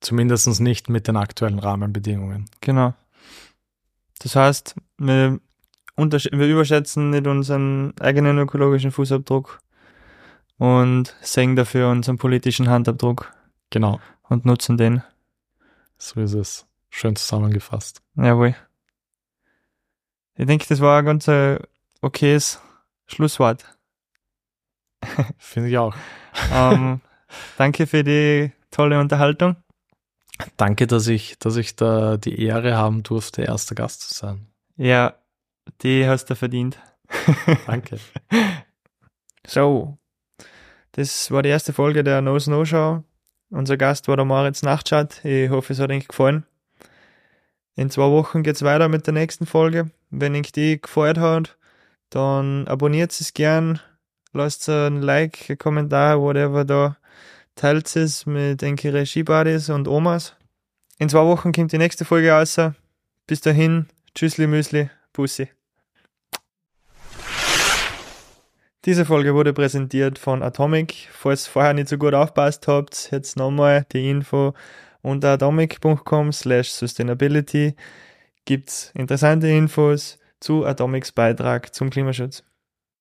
Zumindest nicht mit den aktuellen Rahmenbedingungen. Genau. Das heißt, wir, wir überschätzen nicht unseren eigenen ökologischen Fußabdruck und sehen dafür unseren politischen Handabdruck. Genau. Und nutzen den. So ist es. Schön zusammengefasst. Jawohl. Ich denke, das war ein ganz äh, okayes Schlusswort. Finde ich auch. ähm, danke für die tolle Unterhaltung. Danke, dass ich, dass ich da die Ehre haben durfte, erster Gast zu sein. Ja, die hast du verdient. Danke. So, das war die erste Folge der No Snow Show. Unser Gast war der Moritz Nachtschat. Ich hoffe, es hat euch gefallen. In zwei Wochen geht's weiter mit der nächsten Folge. Wenn euch die gefallen hat, dann abonniert es gern, lasst ein Like, ein Kommentar, whatever da teilt es mit enkere Skibuddies und Omas. In zwei Wochen kommt die nächste Folge raus. Bis dahin, tschüssli Müsli, Pussy. Diese Folge wurde präsentiert von Atomic. Falls vorher nicht so gut aufpasst habt, jetzt nochmal die Info unter atomic.com slash sustainability gibt's interessante Infos zu Atomics Beitrag zum Klimaschutz.